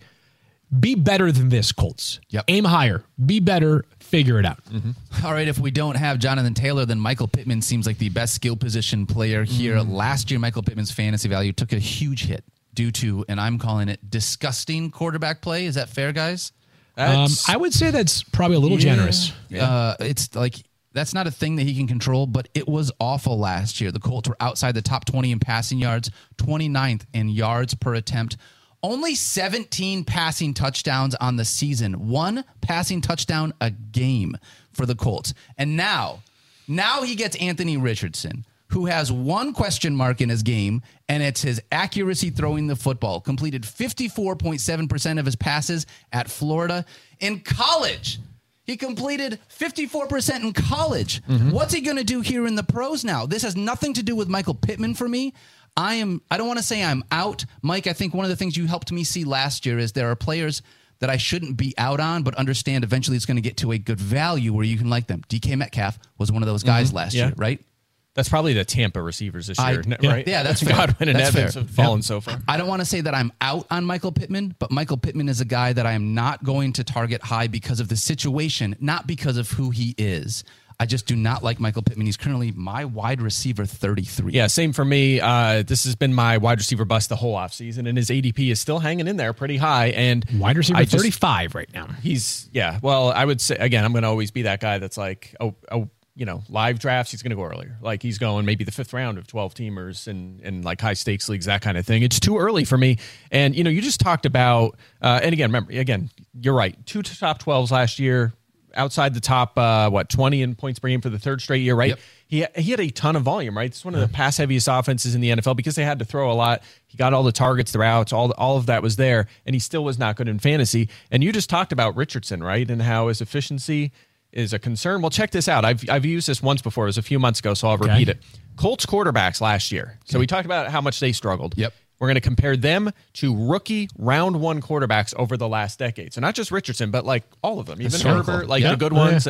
be better than this, Colts. Yep. Aim higher, be better, figure it out. Mm-hmm. All right, if we don't have Jonathan Taylor, then Michael Pittman seems like the best skill position player here. Mm-hmm. Last year, Michael Pittman's fantasy value took a huge hit due to, and I'm calling it disgusting quarterback play. Is that fair, guys? Um, I would say that's probably a little generous. Uh, it's like that's not a thing that he can control, but it was awful last year. The Colts were outside the top 20 in passing yards, 29th in yards per attempt. Only 17 passing touchdowns on the season. One passing touchdown a game for the Colts. And now, now he gets Anthony Richardson, who has one question mark in his game, and it's his accuracy throwing the football. Completed 54.7% of his passes at Florida. In college, He completed 54% in college. Mm-hmm. What's he going to do here in the pros now? This has nothing to do with Michael Pittman for me. I am I don't want to say I'm out. Mike, I think one of the things you helped me see last year is there are players that I shouldn't be out on, but understand eventually it's going to get to a good value where you can like them. DK Metcalf was one of those guys last Mm-hmm. Yeah. year, right? That's probably the Tampa receivers this I- year, n- yeah. right? Yeah, that's fair. Godwin and That's Evans fair. have fallen so far. I don't want to say that I'm out on Michael Pittman, but Michael Pittman is a guy that I am not going to target high because of the situation, not because of who he is. I just do not like Michael Pittman. He's currently my wide receiver 33. Yeah, same for me. Uh, this has been my wide receiver bust the whole offseason, and his ADP is still hanging in there pretty high. And Wide receiver I just- 35 right now. He's yeah. Well, I would say again, I'm going to always be that guy that's like, oh, oh, you know, live drafts. He's going to go earlier. Like he's going maybe the fifth round of 12 teamers and and like high stakes leagues, that kind of thing. It's too early for me. And you know, you just talked about, uh, and again, remember, again, you're right. Two top 12s last year, outside the top, uh, what 20 in points per game for the third straight year, right? Yep. He, he had a ton of volume, right? It's one of the pass heaviest offenses in the NFL because they had to throw a lot. He got all the targets, the routes, all all of that was there, and he still was not good in fantasy. And you just talked about Richardson, right? And how his efficiency is a concern. Well, check this out. I've I've used this once before. It was a few months ago, so I'll Okay. repeat it. Colts quarterbacks last year. So we talked about how much they struggled. Yep. We're going to compare them to rookie round one quarterbacks over the last decade. So not just Richardson, but like all of them, even Herbert, like Yeah. the good Oh, ones.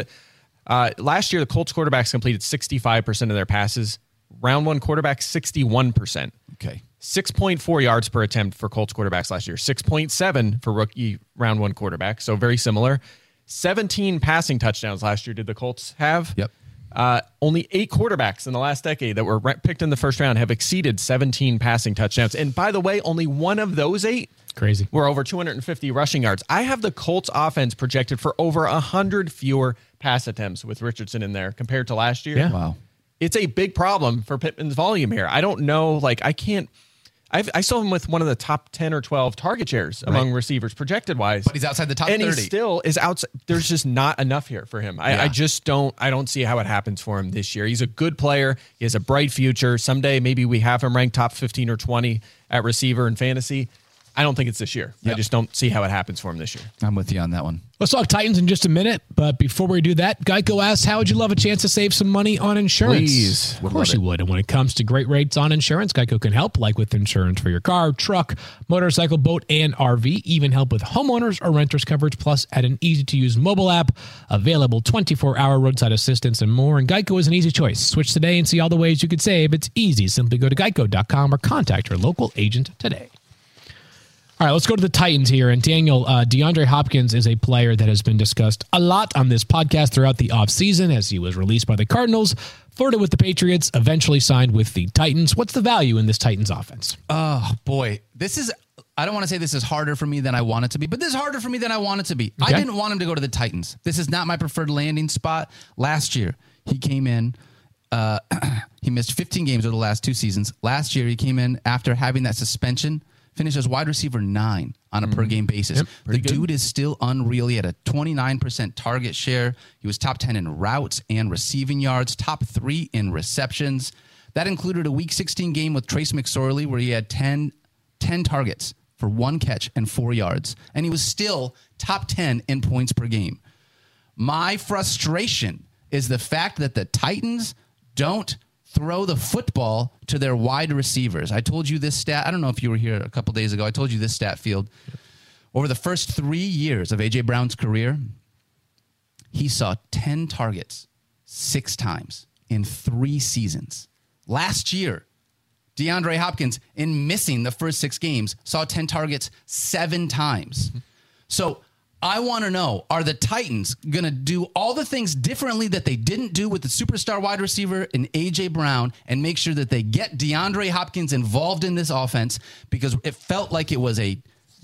Uh, last year, the Colts quarterbacks completed 65% of their passes. Round one quarterbacks, 61%. Okay. 6.4 yards per attempt for Colts quarterbacks last year, 6.7 for rookie round one quarterback. So very similar. 17 passing touchdowns last year did the Colts have. Yep. Uh, only eight quarterbacks in the last decade that were picked in the first round have exceeded 17 passing touchdowns. And by the way, only one of those eight Crazy. were over 250 rushing yards. I have the Colts offense projected for over 100 fewer pass attempts with Richardson in there compared to last year. Yeah. Wow. It's a big problem for Pittman's volume here. I don't know, like, I can't. I've, I saw him with one of the top 10 or 12 target shares among receivers projected wise. But he's outside the top and 30. he still is outside. There's just not enough here for him. I, Yeah. I just don't. I don't see how it happens for him this year. He's a good player. He has a bright future. Someday maybe we have him ranked top 15 or 20 at receiver in fantasy. I don't think it's this year. I just don't see how it happens for him this year. I'm with you on that one. Let's talk Titans in just a minute. But before we do that, Geico asks, how would you love a chance to save some money on insurance? Please. Of Would course you would. And when it comes to great rates on insurance, Geico can help, like with insurance for your car, truck, motorcycle, boat, and RV. Even help with homeowners or renters coverage, plus at an easy to use mobile app, available 24 hour roadside assistance, and more. And Geico is an easy choice. Switch today and see all the ways you could save. It's easy. Simply go to geico.com or contact your local agent today. All right, let's go to the Titans here. And Daniel, uh, DeAndre Hopkins is a player that has been discussed a lot on this podcast throughout the offseason as he was released by the Cardinals, flirted with the Patriots, eventually signed with the Titans. What's the value in this Titans offense? Oh boy, this is. I don't want to say this is harder for me than I want it to be, but this is harder for me than I want it to be. I didn't want him to go to the Titans. This is not my preferred landing spot. Last year, he came in. Uh, he missed 15 games over the last two seasons. Last year, he came in after having that suspension, finished as wide receiver nine on a per mm-hmm. game basis. the dude is still unreal. He had a 29% target share. He was top 10 in routes and receiving yards, top three in receptions. That included a week 16 game with Trace McSorley where he had 10, 10 targets for one catch and four yards. And he was still top 10 in points per game. My frustration is the fact that the Titans don't throw the football to their wide receivers. I told you this stat. I don't know if you were here a couple days ago. I told you this stat field. Over the first three years of A.J. Brown's career, he saw 10 targets six times in three seasons. Last year, DeAndre Hopkins, in missing the first six games, saw 10 targets seven times. So I want to know are the Titans going to do all the things differently that they didn't do with the superstar wide receiver in A.J. Brown and make sure that they get DeAndre Hopkins involved in this offense? Because it felt like it was a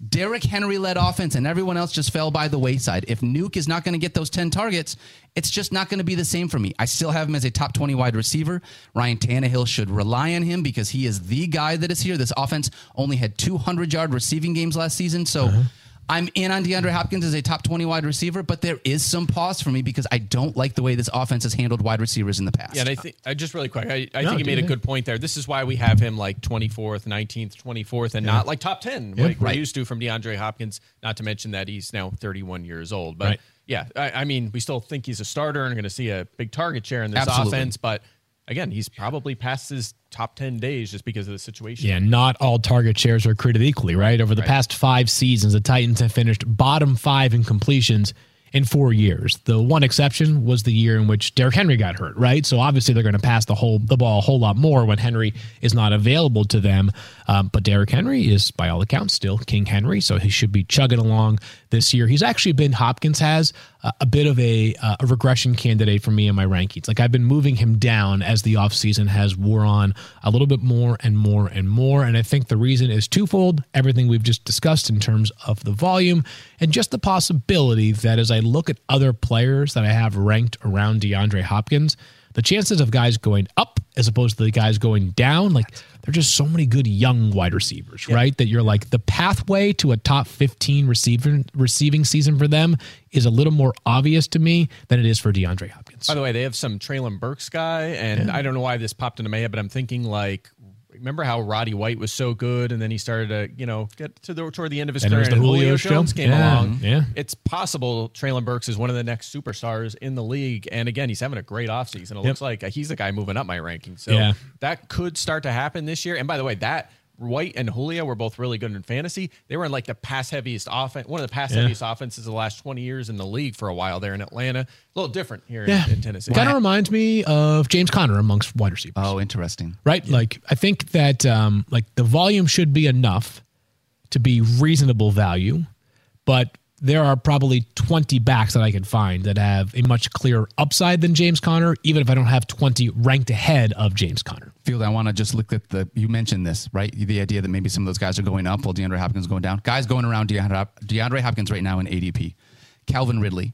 Derrick Henry led offense and everyone else just fell by the wayside. If Nuke is not going to get those 10 targets, it's just not going to be the same for me. I still have him as a top 20 wide receiver. Ryan Tannehill should rely on him because he is the guy that is here. This offense only had 200 yard receiving games last season. So uh-huh. I'm in on DeAndre Hopkins as a top 20 wide receiver, but there is some pause for me because I don't like the way this offense has handled wide receivers in the past. Yeah, and I think I just really quick. I, I No, think you do made a good point there. This is why we have him like 24th, 19th, 24th, and not like top 10 like we're used to from DeAndre Hopkins. Not to mention that he's now 31 years old. But Right. yeah, I, I mean, we still think he's a starter and going to see a big target share in this Absolutely. offense. But again, he's probably past his top 10 days just because of the situation. Yeah, not all target shares are created equally, right? Over the past five seasons, the Titans have finished bottom five in completions in four years. The one exception was the year in which Derrick Henry got hurt, right? So obviously they're going to pass the whole the ball a whole lot more when Henry is not available to them. Um, but Derrick Henry is, by all accounts, still King Henry, so he should be chugging along this year. He's actually been Hopkins has uh, a bit of a, uh, a regression candidate for me in my rankings. Like I've been moving him down as the offseason has wore on a little bit more and more and more. And I think the reason is twofold everything we've just discussed in terms of the volume and just the possibility that as I look at other players that I have ranked around DeAndre Hopkins, the chances of guys going up as opposed to the guys going down, like there are just so many good young wide receivers, right? That you're like the pathway to a top 15 receiver receiving season for them is a little more obvious to me than it is for DeAndre Hopkins. By the way, they have some Treylon Burks guy, and I don't know why this popped into my head, but I'm thinking like, remember how Roddy White was so good, and then he started to, you know, get to the toward the end of his And career, the and Julio Julio show. Jones came Yeah, along. yeah. it's possible Treylon Burks is one of the next superstars in the league, and again, he's having a great offseason. It looks like uh, he's the guy moving up my ranking, so Yeah. that could start to happen this year. And by the way, that. White and Julio were both really good in fantasy. They were in like the pass heaviest offense, one of the pass Yeah. heaviest offenses of the last 20 years in the league for a while there in Atlanta. A little different here in- Yeah. in, Tennessee. Kind of reminds me of James Conner amongst wide receivers. oh, interesting. right? Like I think that um, like the volume should be enough to be reasonable value, but there are probably 20 backs that I can find that have a much clearer upside than James Conner, even if I don't have 20 ranked ahead of James Conner. Field, I want to just look at the. You mentioned this, right? The idea that maybe some of those guys are going up while DeAndre Hopkins is going down. Guys going around DeAndre, DeAndre Hopkins right now in ADP. Calvin Ridley.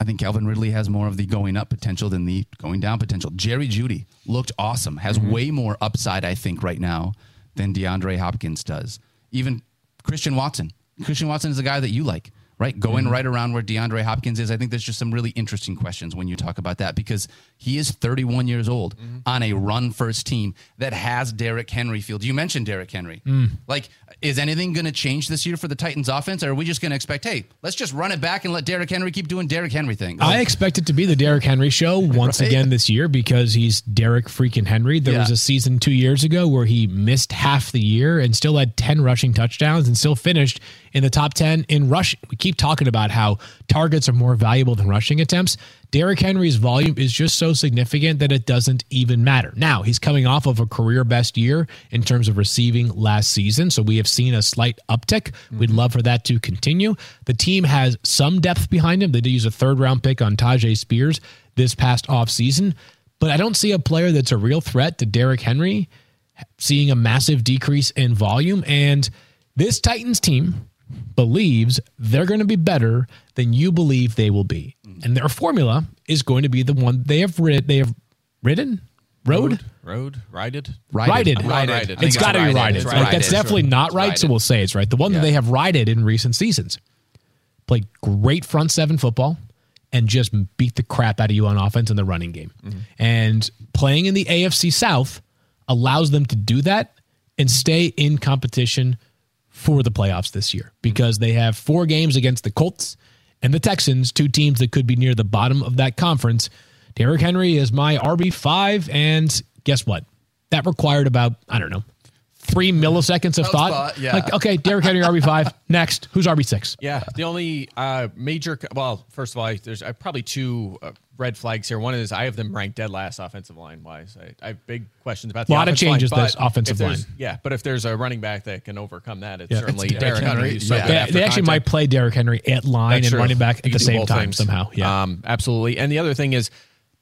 I think Calvin Ridley has more of the going up potential than the going down potential. Jerry Jeudy looked awesome, has mm-hmm. way more upside, I think, right now than DeAndre Hopkins does. Even Christian Watson. Christian Watson is a guy that you like, right? Going mm-hmm. right around where DeAndre Hopkins is. I think there's just some really interesting questions when you talk about that because he is 31 years old mm-hmm. on a run first team that has Derrick Henry field. You mentioned Derrick Henry. Mm. Like, is anything going to change this year for the Titans offense? Or are we just going to expect, hey, let's just run it back and let Derrick Henry keep doing Derrick Henry things? I expect it to be the Derrick Henry show once Right. again this year because he's Derrick freaking Henry. There was a season two years ago where he missed half the year and still had 10 rushing touchdowns and still finished in the top 10 in rushing. We keep talking about how targets are more valuable than rushing attempts. Derrick Henry's volume is just so significant that it doesn't even matter. Now, he's coming off of a career best year in terms of receiving last season. So we have seen a slight uptick. We'd mm-hmm. love for that to continue. The team has some depth behind him. They did use a third round pick on Tyjae Spears this past offseason. But I don't see a player that's a real threat to Derrick Henry seeing a massive decrease in volume. And this Titans team believes they're going to be better than you believe they will be. Mm-hmm. And their formula is going to be the one they have rid- they have ridden, rode, Road, rided. rided. Think It's got to be rided. Like, that's definitely not right, so we'll say it's right. The one that they have rided in recent seasons. Played great front seven football and just beat the crap out of you on offense in the running game. Mm-hmm. And playing in the AFC South allows them to do that and stay in competition for the playoffs this year because they have four games against the Colts and the Texans, two teams that could be near the bottom of that conference. Derrick Henry is my RB5, and guess what? That required about, I don't know, three milliseconds of thought. spot, yeah. Like, okay, Derrick Henry, RB5. Next, who's RB6? Yeah, the only uh, major. Well, first of all, I, there's uh, probably two uh, red flags here. One is I have them ranked dead last offensive line wise. I, I have big questions about the a Lot of offensive line, changes this offensive line. Yeah, but if there's a running back that can overcome that, it's Yeah, certainly it's Derrick Derrick Henry. Henry. so Yeah. They, they actually might play Derrick Henry at line That's and true. running back at You the same time things. somehow. Yeah. Um, absolutely. And the other thing is,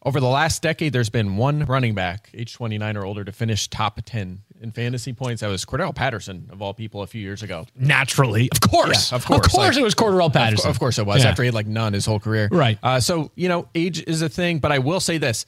over the last decade, there's been one running back, age 29 or older, to finish top 10 in fantasy points. That was Cordarrelle Patterson, of all people, a few years ago. Naturally. Of course. Yeah, of course. Of course Like- it was Cordarrelle Patterson. cour- of course it was. Yeah. After he had like none his whole career. Right. Uh, so, you know, age is a thing, but I will say this.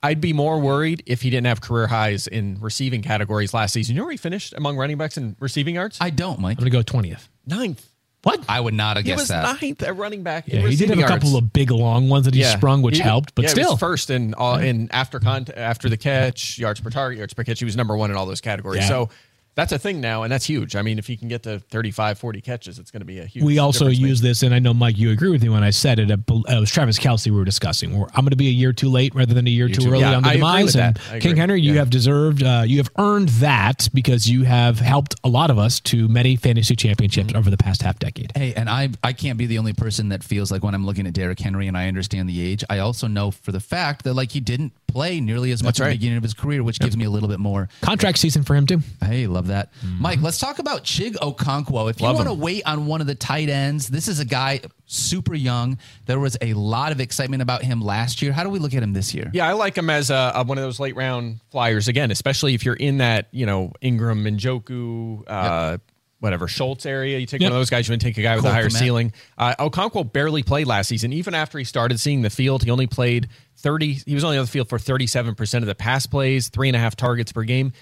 I'd be more worried if he didn't have career highs in receiving categories last season. You know where he finished among running backs in receiving yards? I don't, Mike. I'm going to go 20th. Ninth. What? I would not have He guessed was that. ninth at running back. in Yeah, he did have receiving a couple of big long ones that he sprung, which He- helped, but yeah, he was still. first in all in after con after the catch, yards per target, yards per catch. He was number one in all those categories. Yeah. So that's a thing now, and that's huge. I mean, if he can get to 35, 40 catches, it's going to be a huge. we also difference maker. use this, and I know Mike, you agree with me when I said it. uh, It was Travis Kelce we were discussing. Where I'm going to be a year too late rather than a year too too- early yeah, on the I agree demise. with And that. I King agree. Henry, you Yeah. have deserved, uh, you have earned that because you have helped a lot of us to many fantasy championships Mm-hmm. over the past half decade. Hey, and I I can't be the only person that feels like when I'm looking at Derrick Henry and I understand the age, I also know for the fact that like he didn't play nearly as much That's at the beginning of his career, which gives me a little bit more. Contract season for him too. Hey, love that. Mike, let's talk about Chig Okonkwo. If you want to wait on one of the tight ends, this is a guy super young. There was a lot of excitement about him last year. How do we look at him this year? Yeah, I like him as a, a- one of those late round flyers again, especially if you're in that you know Engram, Njoku, uh, whatever Schultz area. You take Yep. one of those guys. You want to take a guy with a higher ceiling. Uh, Okonkwo barely played last season. Even after he started seeing the field, he only played thirty. He was only on the field for thirty seven percent of the pass plays, three and a half targets per game.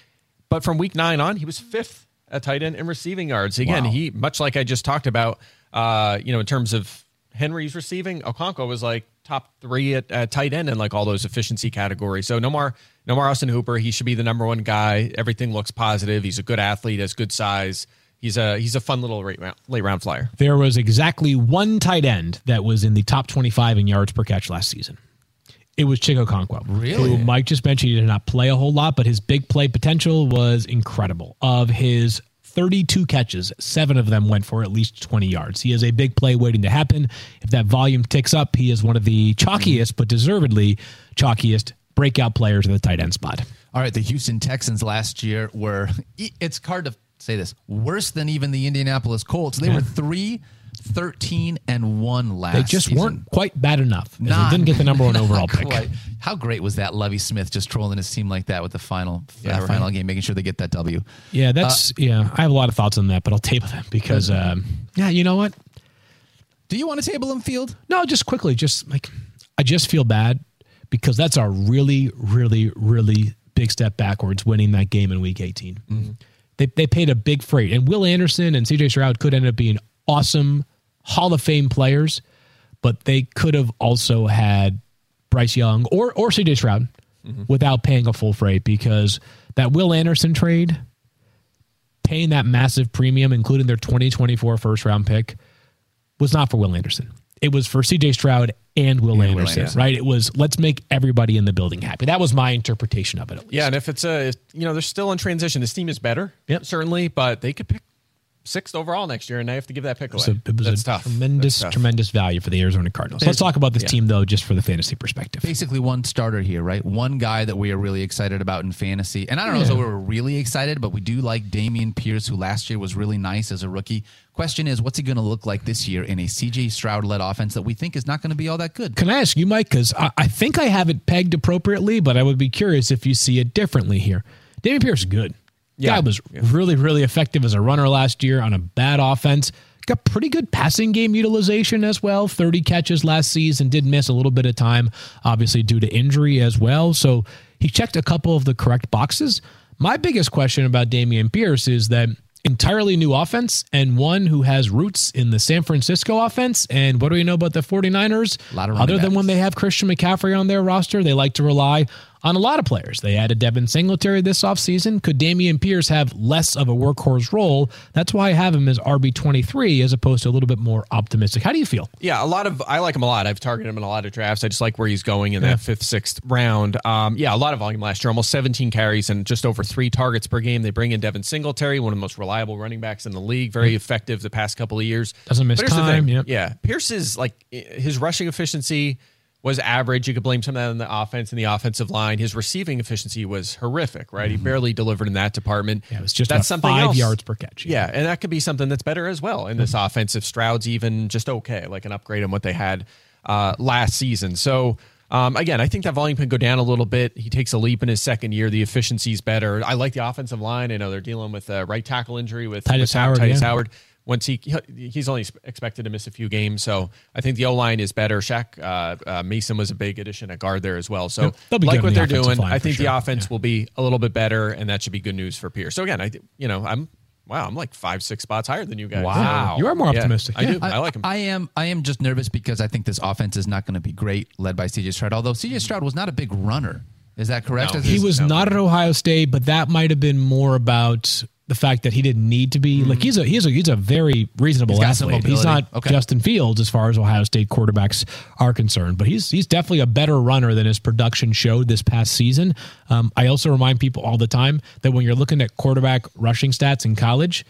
But from week nine on, he was fifth at tight end in receiving yards. Again, Wow. he much like I just talked about. Uh, you know, in terms of Henry's receiving, Okonkwo was like top three at, at tight end in like all those efficiency categories. So no more, no more Austin Hooper. He should be the number one guy. Everything looks positive. He's a good athlete, has good size. He's a he's a fun little late round, late round flyer. There was exactly one tight end that was in the top 25 in yards per catch last season. It was Chig Okonkwo. Really? Who Mike just mentioned he did not play a whole lot, but his big play potential was incredible. Of his 32 catches, seven of them went for at least 20 yards. He is a big play waiting to happen. If that volume ticks up, he is one of the chalkiest, but deservedly chalkiest breakout players in the tight end spot. All right, the Houston Texans last year were it's hard to say this, worse than even the Indianapolis Colts. They were 3 13 and 1 last They just season. weren't quite bad enough. Not- they didn't get the number one overall pick. quite. How great was that Lovie Smith just trolling his team like that with the final Yeah, uh, right. final game, making sure they get that W? Yeah, that's yeah. I have a lot of thoughts on that, but I'll table them because um, yeah, you know what? Do you want to table him field? No, just quickly, just like I just feel bad because that's a really, really, really big step backwards winning that game in week 18. They, they paid a big freight, and Will Anderson and CJ Stroud could end up being awesome Hall of Fame players, but they could have also had Bryce Young or or CJ Stroud mm-hmm. without paying a full freight because that Will Anderson trade, paying that massive premium, including their 2024 first round pick, was not for Will Anderson. It was for CJ Stroud and Will, Anderson, Anderson. right? It was let's make everybody in the building happy. That was my interpretation of it. At least. Yeah, and if it's a you know they're still in transition. This team is better, Yep. certainly, but they could pick sixth overall next year, and they have to give that pick away. So it was That's a tough. tremendous, That's tough. tremendous value for the Arizona Cardinals. Let's talk about this team though, just for the fantasy perspective. Basically, one starter here, right? One guy that we are really excited about in fantasy. And I don't know if we're really excited, but we do like Dameon Pierce, who last year was really nice as a rookie. Question is, what's he going to look like this year in a CJ Stroud led offense that we think is not going to be all that good? Can I ask you, Mike? Because I, I think I have it pegged appropriately, but I would be curious if you see it differently here. Dameon Pierce is good. Yeah. Guy was really, really effective as a runner last year on a bad offense. Got pretty good passing game utilization as well. 30 catches last season. Did miss a little bit of time, obviously, due to injury as well. So he checked a couple of the correct boxes. My biggest question about Dameon Pierce is that entirely new offense and one who has roots in the San Francisco offense. And what do we know about the 49ers? A lot of Other than when they have Christian McCaffrey on their roster, they like to rely on a lot of players. They added Devin Singletary this offseason. Could Dameon Pierce have less of a workhorse role? That's why I have him as RB23 as opposed to a little bit more optimistic. How do you feel? Yeah, a lot of I like him a lot. I've targeted him in a lot of drafts. I just like where he's going in that fifth, sixth round. Um, yeah, a lot of volume last year, almost 17 carries and just over three targets per game. They bring in Devin Singletary, one of the most reliable running backs in the league, very effective the past couple of years. Doesn't miss But here's the time, yep. Yeah, Pierce is like his rushing efficiency was average. You could blame some of that on the offense and the offensive line. His receiving efficiency was horrific, right? He barely delivered in that department. Mm-hmm. Yeah, it was just that's something five else. yards per catch. Yeah, and that could be something that's better as well in this offense if Stroud's even just okay, like an upgrade on what they had uh, last season. So um, again, I think that volume can go down a little bit. He takes a leap in his second year. The efficiency's better. I like the offensive line. I know they're dealing with a right tackle injury with Tytus with Howard, Tytus yeah. Howard. Once he he's only expected to miss a few games, so I think the O line is better. Shaq uh, uh, Mason was a big addition at guard there as well. So they'll be good like what the they're doing. I think sure. the offense will be a little bit better, and that should be good news for Pierce. So again, I you know I'm wow, I'm like five, six spots higher than you guys. Wow. You are more Yeah, optimistic. I do. I, like him. I am. I am just nervous because I think this offense is not going to be great, led by C.J. Stroud. Although C.J. Stroud was not a big runner, is that correct? No. He was No. not at Ohio State, but that might have been more about the fact that he didn't need to be. Like he's a he's a he's a very reasonable He's athlete. He's not Okay. Justin Fields as far as Ohio State quarterbacks are concerned, but he's he's definitely a better runner than his production showed this past season. Um, I also remind people all the time that when you're looking at quarterback rushing stats in college,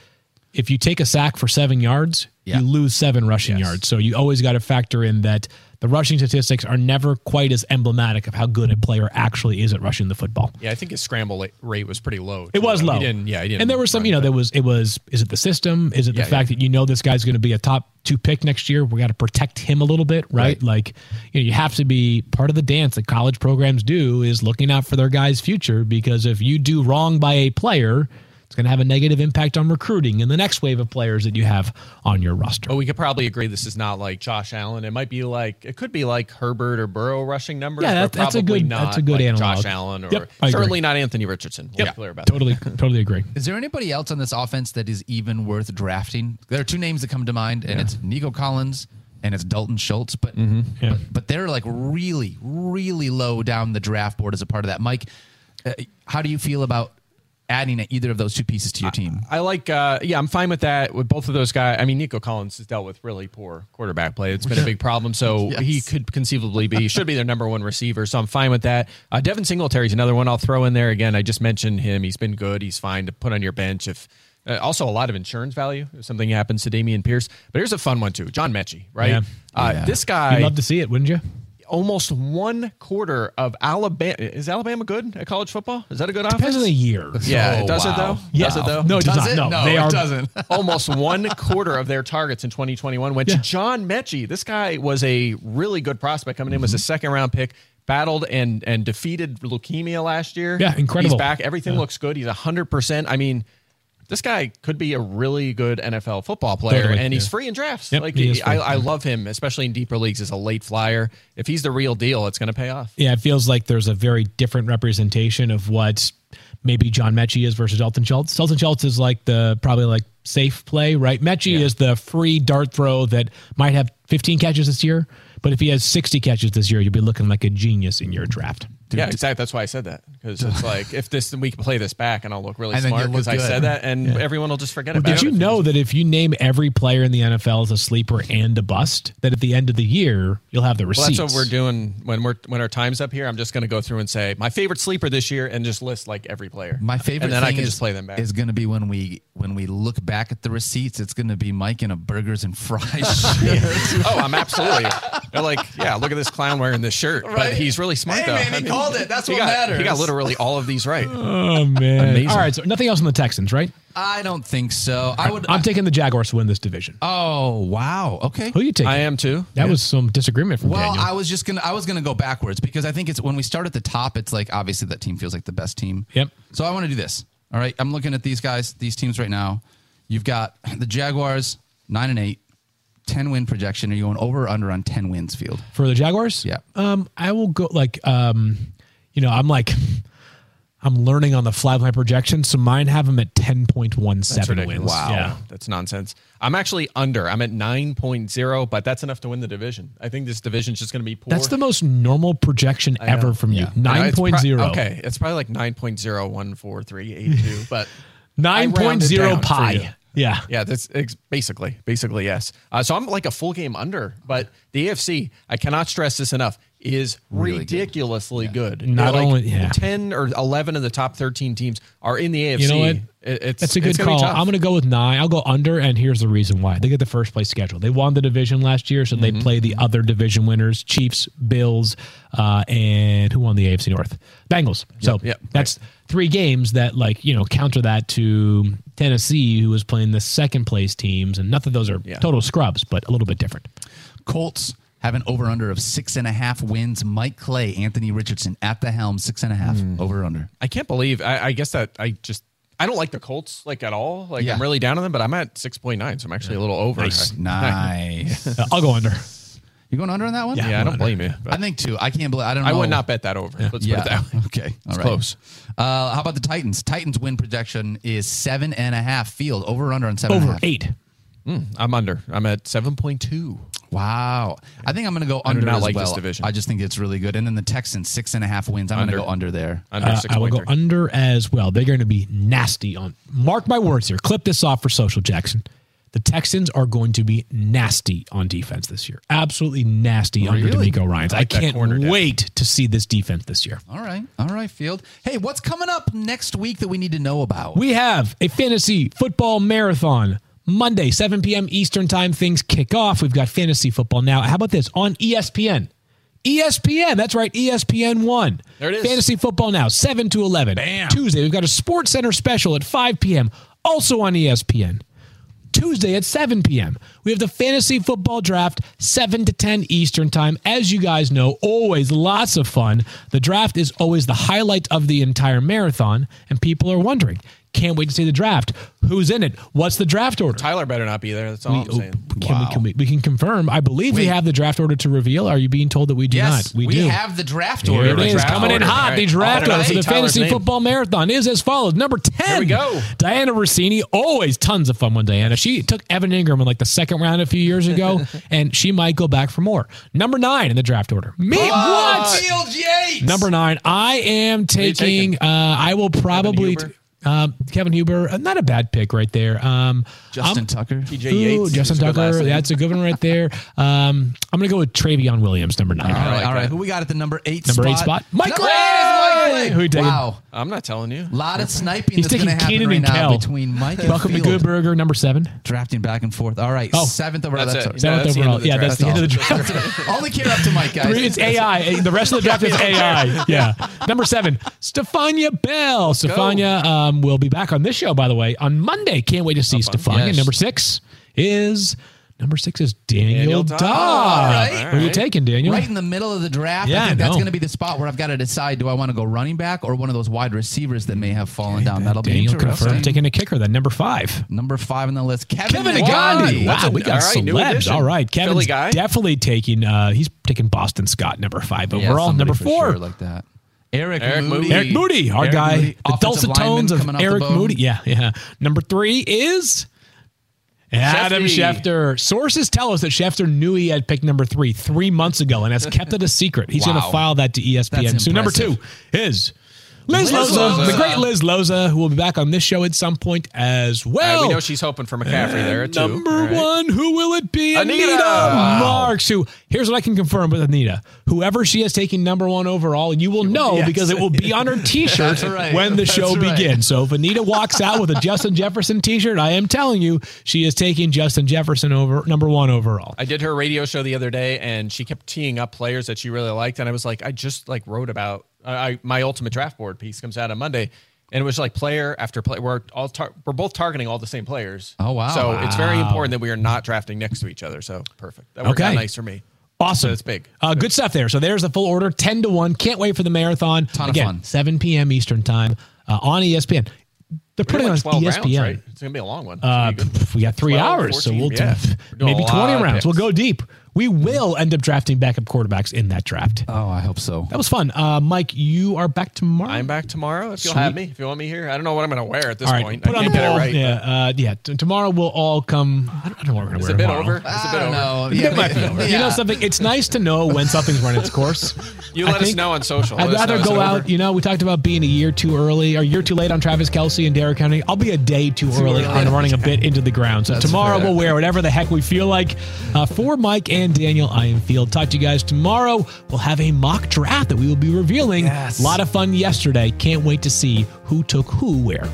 if you take a sack for seven yards, Yeah. you lose seven rushing Yes. yards. So you always got to factor in that the rushing statistics are never quite as emblematic of how good a player actually is at rushing the football. yeah, I think his scramble rate was pretty low. It was low. He. Yeah, he didn't. And there was some, you know, there was it was is it the system? Is it the Yeah, fact that you know this guy's going to be a top two pick next year? We got to protect him a little bit, right? Right. Like, you know, you have to be part of the dance that college programs do is looking out for their guys' future because if you do wrong by a player, it's going to have a negative impact on recruiting and the next wave of players that you have on your roster. But we could probably agree this is not like Josh Allen. It might be like it could be like Herbert or Burrow rushing numbers. Yeah, but that- that's a good- Not that's a good like analog. Josh Allen or Yep, certainly not Anthony Richardson. We'll be clear about that. totally, totally agree. Is there anybody else on this offense that is even worth drafting? There are two names that come to mind, and it's Nico Collins and it's Dalton Schultz. But, Yeah. but but they're like really, really low down the draft board as a part of that. Mike, uh, how do you feel about adding either of those two pieces to your team? I like, uh, yeah, I'm fine with that with both of those guys. I mean, Nico Collins has dealt with really poor quarterback play. It's been a big problem. So Yes. he could conceivably be, should be their number one receiver. So I'm fine with that. Uh, Devin Singletary's another one I'll throw in there. Again, I just mentioned him. He's been good. He's fine to put on your bench if. Uh, also, a lot of insurance value if something happens to Dameon Pierce. But here's a fun one too: John Metchie, right? Yeah. Uh, Yeah. This guy, You'd love to see it, wouldn't you? Almost one quarter of Alabama. Is Alabama good at college football? Is that a good Depends offense? on the year. yeah, Oh, does it though? Yeah. Does it though? No, it does, Does not. it? No, No, they it are. doesn't. almost one quarter of their targets in 2021 went Yeah. to John Metchie. This guy was a really good prospect coming in, was a mm-hmm. second round pick, battled and and defeated leukemia last year. Yeah, incredible. He's back. Everything looks good. He's 100%. I mean, this guy could be a really good NFL football player, Totally, and he's yeah. free in drafts. Yep, like he I. I love him, especially in deeper leagues as a late flyer. If he's the real deal, it's going to pay off. Yeah, it feels like there's a very different representation of what maybe John Metchie is versus Dalton Schultz. Dalton Schultz is like the probably like safe play, right? Metchie is the free dart throw that might have 15 catches this year, but if he has 60 catches this year, you'll be looking like a genius in your draft. Yeah, exactly. That's why I said that because it's like if this we can play this back and I'll look really smart you'll because I said that, and everyone will just forget about Did it. Did you know that if you name every player in the NFL as a sleeper and a bust, that at the end of the year you'll have the Well, receipts? that's what we're doing when we're when our time's up here. I'm just going to go through and say my favorite sleeper this year and just list like every player. My favorite and then thing I can is, just play them back. is going to be when we when we look back at the receipts. It's going to be Mike in a burgers and fries shirt. oh, I'm absolutely. They're like, yeah, look at this clown wearing this shirt, but he's really smart Hey, though. man, he called it. That's he what got, matters. He got literally all of these right. oh man! Amazing. All right, so nothing else on the Texans, right? I don't think so. I would. I'm taking the Jaguars to win this division. oh wow. Okay. Who you taking? I am too. That was some disagreement from Well, Daniel. I was just gonna I was gonna go backwards because I think it's when we start at the top, it's like obviously that team feels like the best team. Yep. So I want to do this. All right. I'm looking at these guys, these teams right now. You've got the Jaguars, nine and eight, 10 win projection. Are you going over or under on 10 wins field? for the Jaguars. Yeah. Um, I will go like um, you know, I'm like I'm learning on the fly with my projections, so mine have them at 10.17 That's wins. Wow. Yeah. That's nonsense. I'm actually under. I'm at 9.0, but that's enough to win the division. I think this division's just going to be poor. That's the most normal projection ever from you. Yeah. I know, Nine it's pro- Okay, it's probably like 9.0143882, but Nine I rounded point for pi. Yeah. Yeah, that's basically, basically yes. Uh, so I'm like a full game under, but the AFC, I cannot stress this enough, is Really good. ridiculously good. Not like only- yeah. ten or eleven of the top thirteen teams are in the AFC. You know what? It- it's That's a good it's gonna call. I'm going to go with nine. I'll go under, and here's the reason why. They get the first place schedule. They won the division last year, so Mm-hmm. they play the other division winners: Chiefs, Bills, uh, and who won the AFC North? Bengals. So yep, that's three games that, like, you know, counter that to Tennessee, who was playing the second place teams, and not that those are Yeah. total scrubs, but a little bit different. Colts have an over under of six and a half wins. Mike Clay, Anthony Richardson at the helm, six and a half Hmm. over under. I can't believe. I, I guess that I just I don't like the Colts like at all. Like Yeah. I'm really down on them, but I'm at six point nine, so I'm actually a little over. Nice. Nice. I'll go under. you You going under on that one? Yeah, I don't blame you. but I think too. I can't believe. I don't. know. I would not bet that over. Let's put it that way. Okay. It's right. close. Uh, how about the Titans? Titans win projection is seven and a half. Field over or under on seven and a Over half? Eight. I'm under. I'm at seven point two. Wow. I think I'm going to go I under not as like well. this division. I just think it's really good. And then the Texans six and a half wins. I'm going to go under there. Under Uh, six I will go under as well. They're going to be nasty on. Mark my words here. Clip this off for social, Jackson. The Texans are going to be nasty on defense this year. Absolutely nasty under Really? DeMeco Ryans. I, like that can't corner depth. wait to see this defense this year. All right. All right, Field. Hey, what's coming up next week that we need to know about? We have a fantasy football marathon Monday, 7 p.m. Eastern Time. Things kick off. We've got fantasy football now. How about this on ESPN? ESPN, that's right, ESPN 1. There it is. Fantasy football now, 7 to 11. Bam. Tuesday, we've got a Sports Center special at 5 p.m., also on ESPN. Tuesday at 7 p.m. We have the fantasy football draft, 7 to 10 Eastern time. As you guys know, always lots of fun. The draft is always the highlight of the entire marathon, and people are wondering, can't wait to see the draft. Who's in it? What's the draft order? Tyler better not be there. That's all I'm saying. Can, Wow. we, can we, we can confirm. I believe we have the draft order to reveal. Are you being told that we do yes, not? We, do. have the draft Here order. it is, draft coming in hot. All The draft order for the Tyler's fantasy name. football marathon is as follows. Number 10. Here we go. Dianna Russini, always tons of fun with Dianna. She took Evan Engram in like the second round a few years ago, and she might go back for more. Number nine in the draft order. Me, Oh, what? Field Yates. Number nine. I am taking, taking? uh, I will probably, Uh, Kevin Huber, uh, not a bad pick right there. Um, Justin I'm- Tucker. TJ Ooh, Yates. Justin is a Tucker. That's a good one right there. Um, I'm going to go with Travion Williams, number nine. All right, like all right. that. Who we got at the number eight Number spot? eight spot? Mike Number Gray! eight is Mike Gray. Who you taking? Wow. I'm not telling you. A lot of sniping He's that's going to taking happen Keenan right and now Kel. between Mike and Welcome to Field. Goodburger, number seven. Drafting back and forth. All right. Oh. Seventh overall. That's That's, it. Seventh that's overall. of the Yeah, that's the end of the draft. Only care up to Mike, guys. Three, it's AI. The rest of the draft is AI. Yeah. Number seven, Stephania Bell. Stephania um, will be back on this show, by the way, on Monday. Can't wait to see Stephania. Yes. Number six is number six is Daniel, Daniel Dopp. Dopp. All right. Who are you taking, Daniel? Right in the middle of the draft. Yeah, I think that's know. going to be the spot where I've got to decide: do I want to go running back or one of those wide receivers that may have fallen down? That'll be Daniel interesting. confirmed taking a kicker. Then number five. Number five on the list, Kevin, Kevin Negandhi. Negandhi. Wow, a- we got all right, celebs. All right, Kevin's guy. definitely taking. Uh, he's taking Boston Scott number five overall. somebody Number for four, sure like that. Eric, Eric Moody. Moody. Eric Moody, our Eric guy. Moody, the dulcet tones of coming off the Eric. Moody. Yeah, yeah. Number three is Adam Shefty. Schefter. Sources tell us that Schefter knew he had picked number three three months ago and has kept it a secret. He's going to file that to ESPN. That's So number two impressive. is. Liz, Liz Loza, Loza. the great Liz Loza, who will be back on this show at some point as well. We know she's hoping for McCaffrey there at two. Number right. one, who will it be? Anita. Anita, Wow. Marks. Who? Here's what I can confirm with Anita: whoever she is taking number one overall, you will know Yes. because it will be on her T-shirt right. when the show begins. So if Anita walks out with a Justin Jefferson T-shirt, I am telling you, she is taking Justin Jefferson over number one overall. I did her radio show the other day, and she kept teeing up players that she really liked, and I was like, I just like wrote about I, my ultimate draft board piece comes out on Monday, and it was like player after player. We're all tar- we're both targeting all the same players. Oh, wow. So it's very important that we are not drafting next to each other. So perfect. That worked Okay. out nice for me. Awesome. So it's big. Uh, good stuff there. So there's the full order, ten to one. Can't wait for the marathon. Ton of fun. 7 p.m. Eastern time uh, on ESPN. They're putting doing on ESPN. rounds, right? It's gonna be a long one. Uh, gonna be good. pff, we got three 12, hours, so we'll yeah. do maybe 20 rounds. We'll go deep. We will end up drafting backup quarterbacks in that draft. Oh, I hope so. That was fun. Uh, Mike, you are back tomorrow. I'm back tomorrow. If you'll Sweet. have me, if you want me here, I don't know what I'm going to wear at this All right, point. put I on the can't get it right. yeah, uh, yeah. T- tomorrow we'll all come. I don't, I don't know what we're going to it wear a bit tomorrow. over? Is it a I bit don't over? know. It might be yeah. over. You know something? It's nice to know when something's run its course. You let us know on social. I'd rather go out. over? You know, we talked about being a year too early or a year too late on Travis Kelce and Derrick Henry. I'll be a day too, early, early. on running a bit into the ground. So tomorrow fair. we'll wear whatever the heck we feel like. Uh, for Mike and Daniel, I am Field. Talk to you guys tomorrow. We'll have a mock draft that we will be revealing. Yes. A lot of fun yesterday. Can't wait to see who took who where.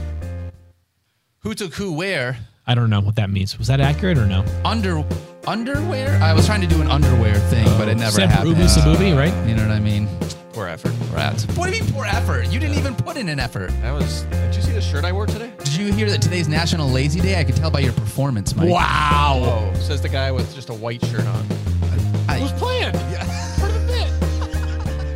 Who took who where? I don't know what that means. Was that accurate or no? Under underwear? I was trying to do an underwear thing, but it oh. never Seb happened. Ruby Sabubi, right? You know what I mean? Poor effort. Rats. What do you mean poor effort? You didn't even put in an effort. That was. Did you see the shirt I wore today? Did you hear that today's National Lazy Day? I could tell by your performance, Mike. Wow. Oh, says the guy with just a white shirt on. I- Who's playing? Part of the bit.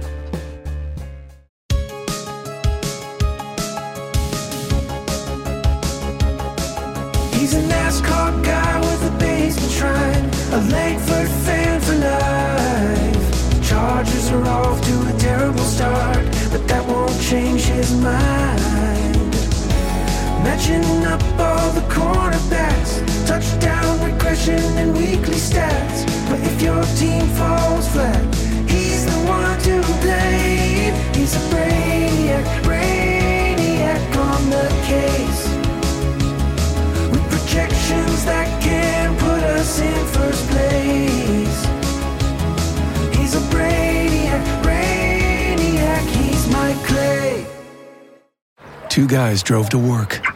He's a NASCAR guy with a basement shrine, a Langford fan for life. Chargers are off to a terrible start, but that won't change his mind. Matching up all the quarterbacks, touchdown regression and weekly stats. But if your team falls flat, he's the one to blame. He's a brainiac, brainiac on the case. With projections that can put us in first place. He's a brainiac, brainiac, he's my clay. Two guys drove to work.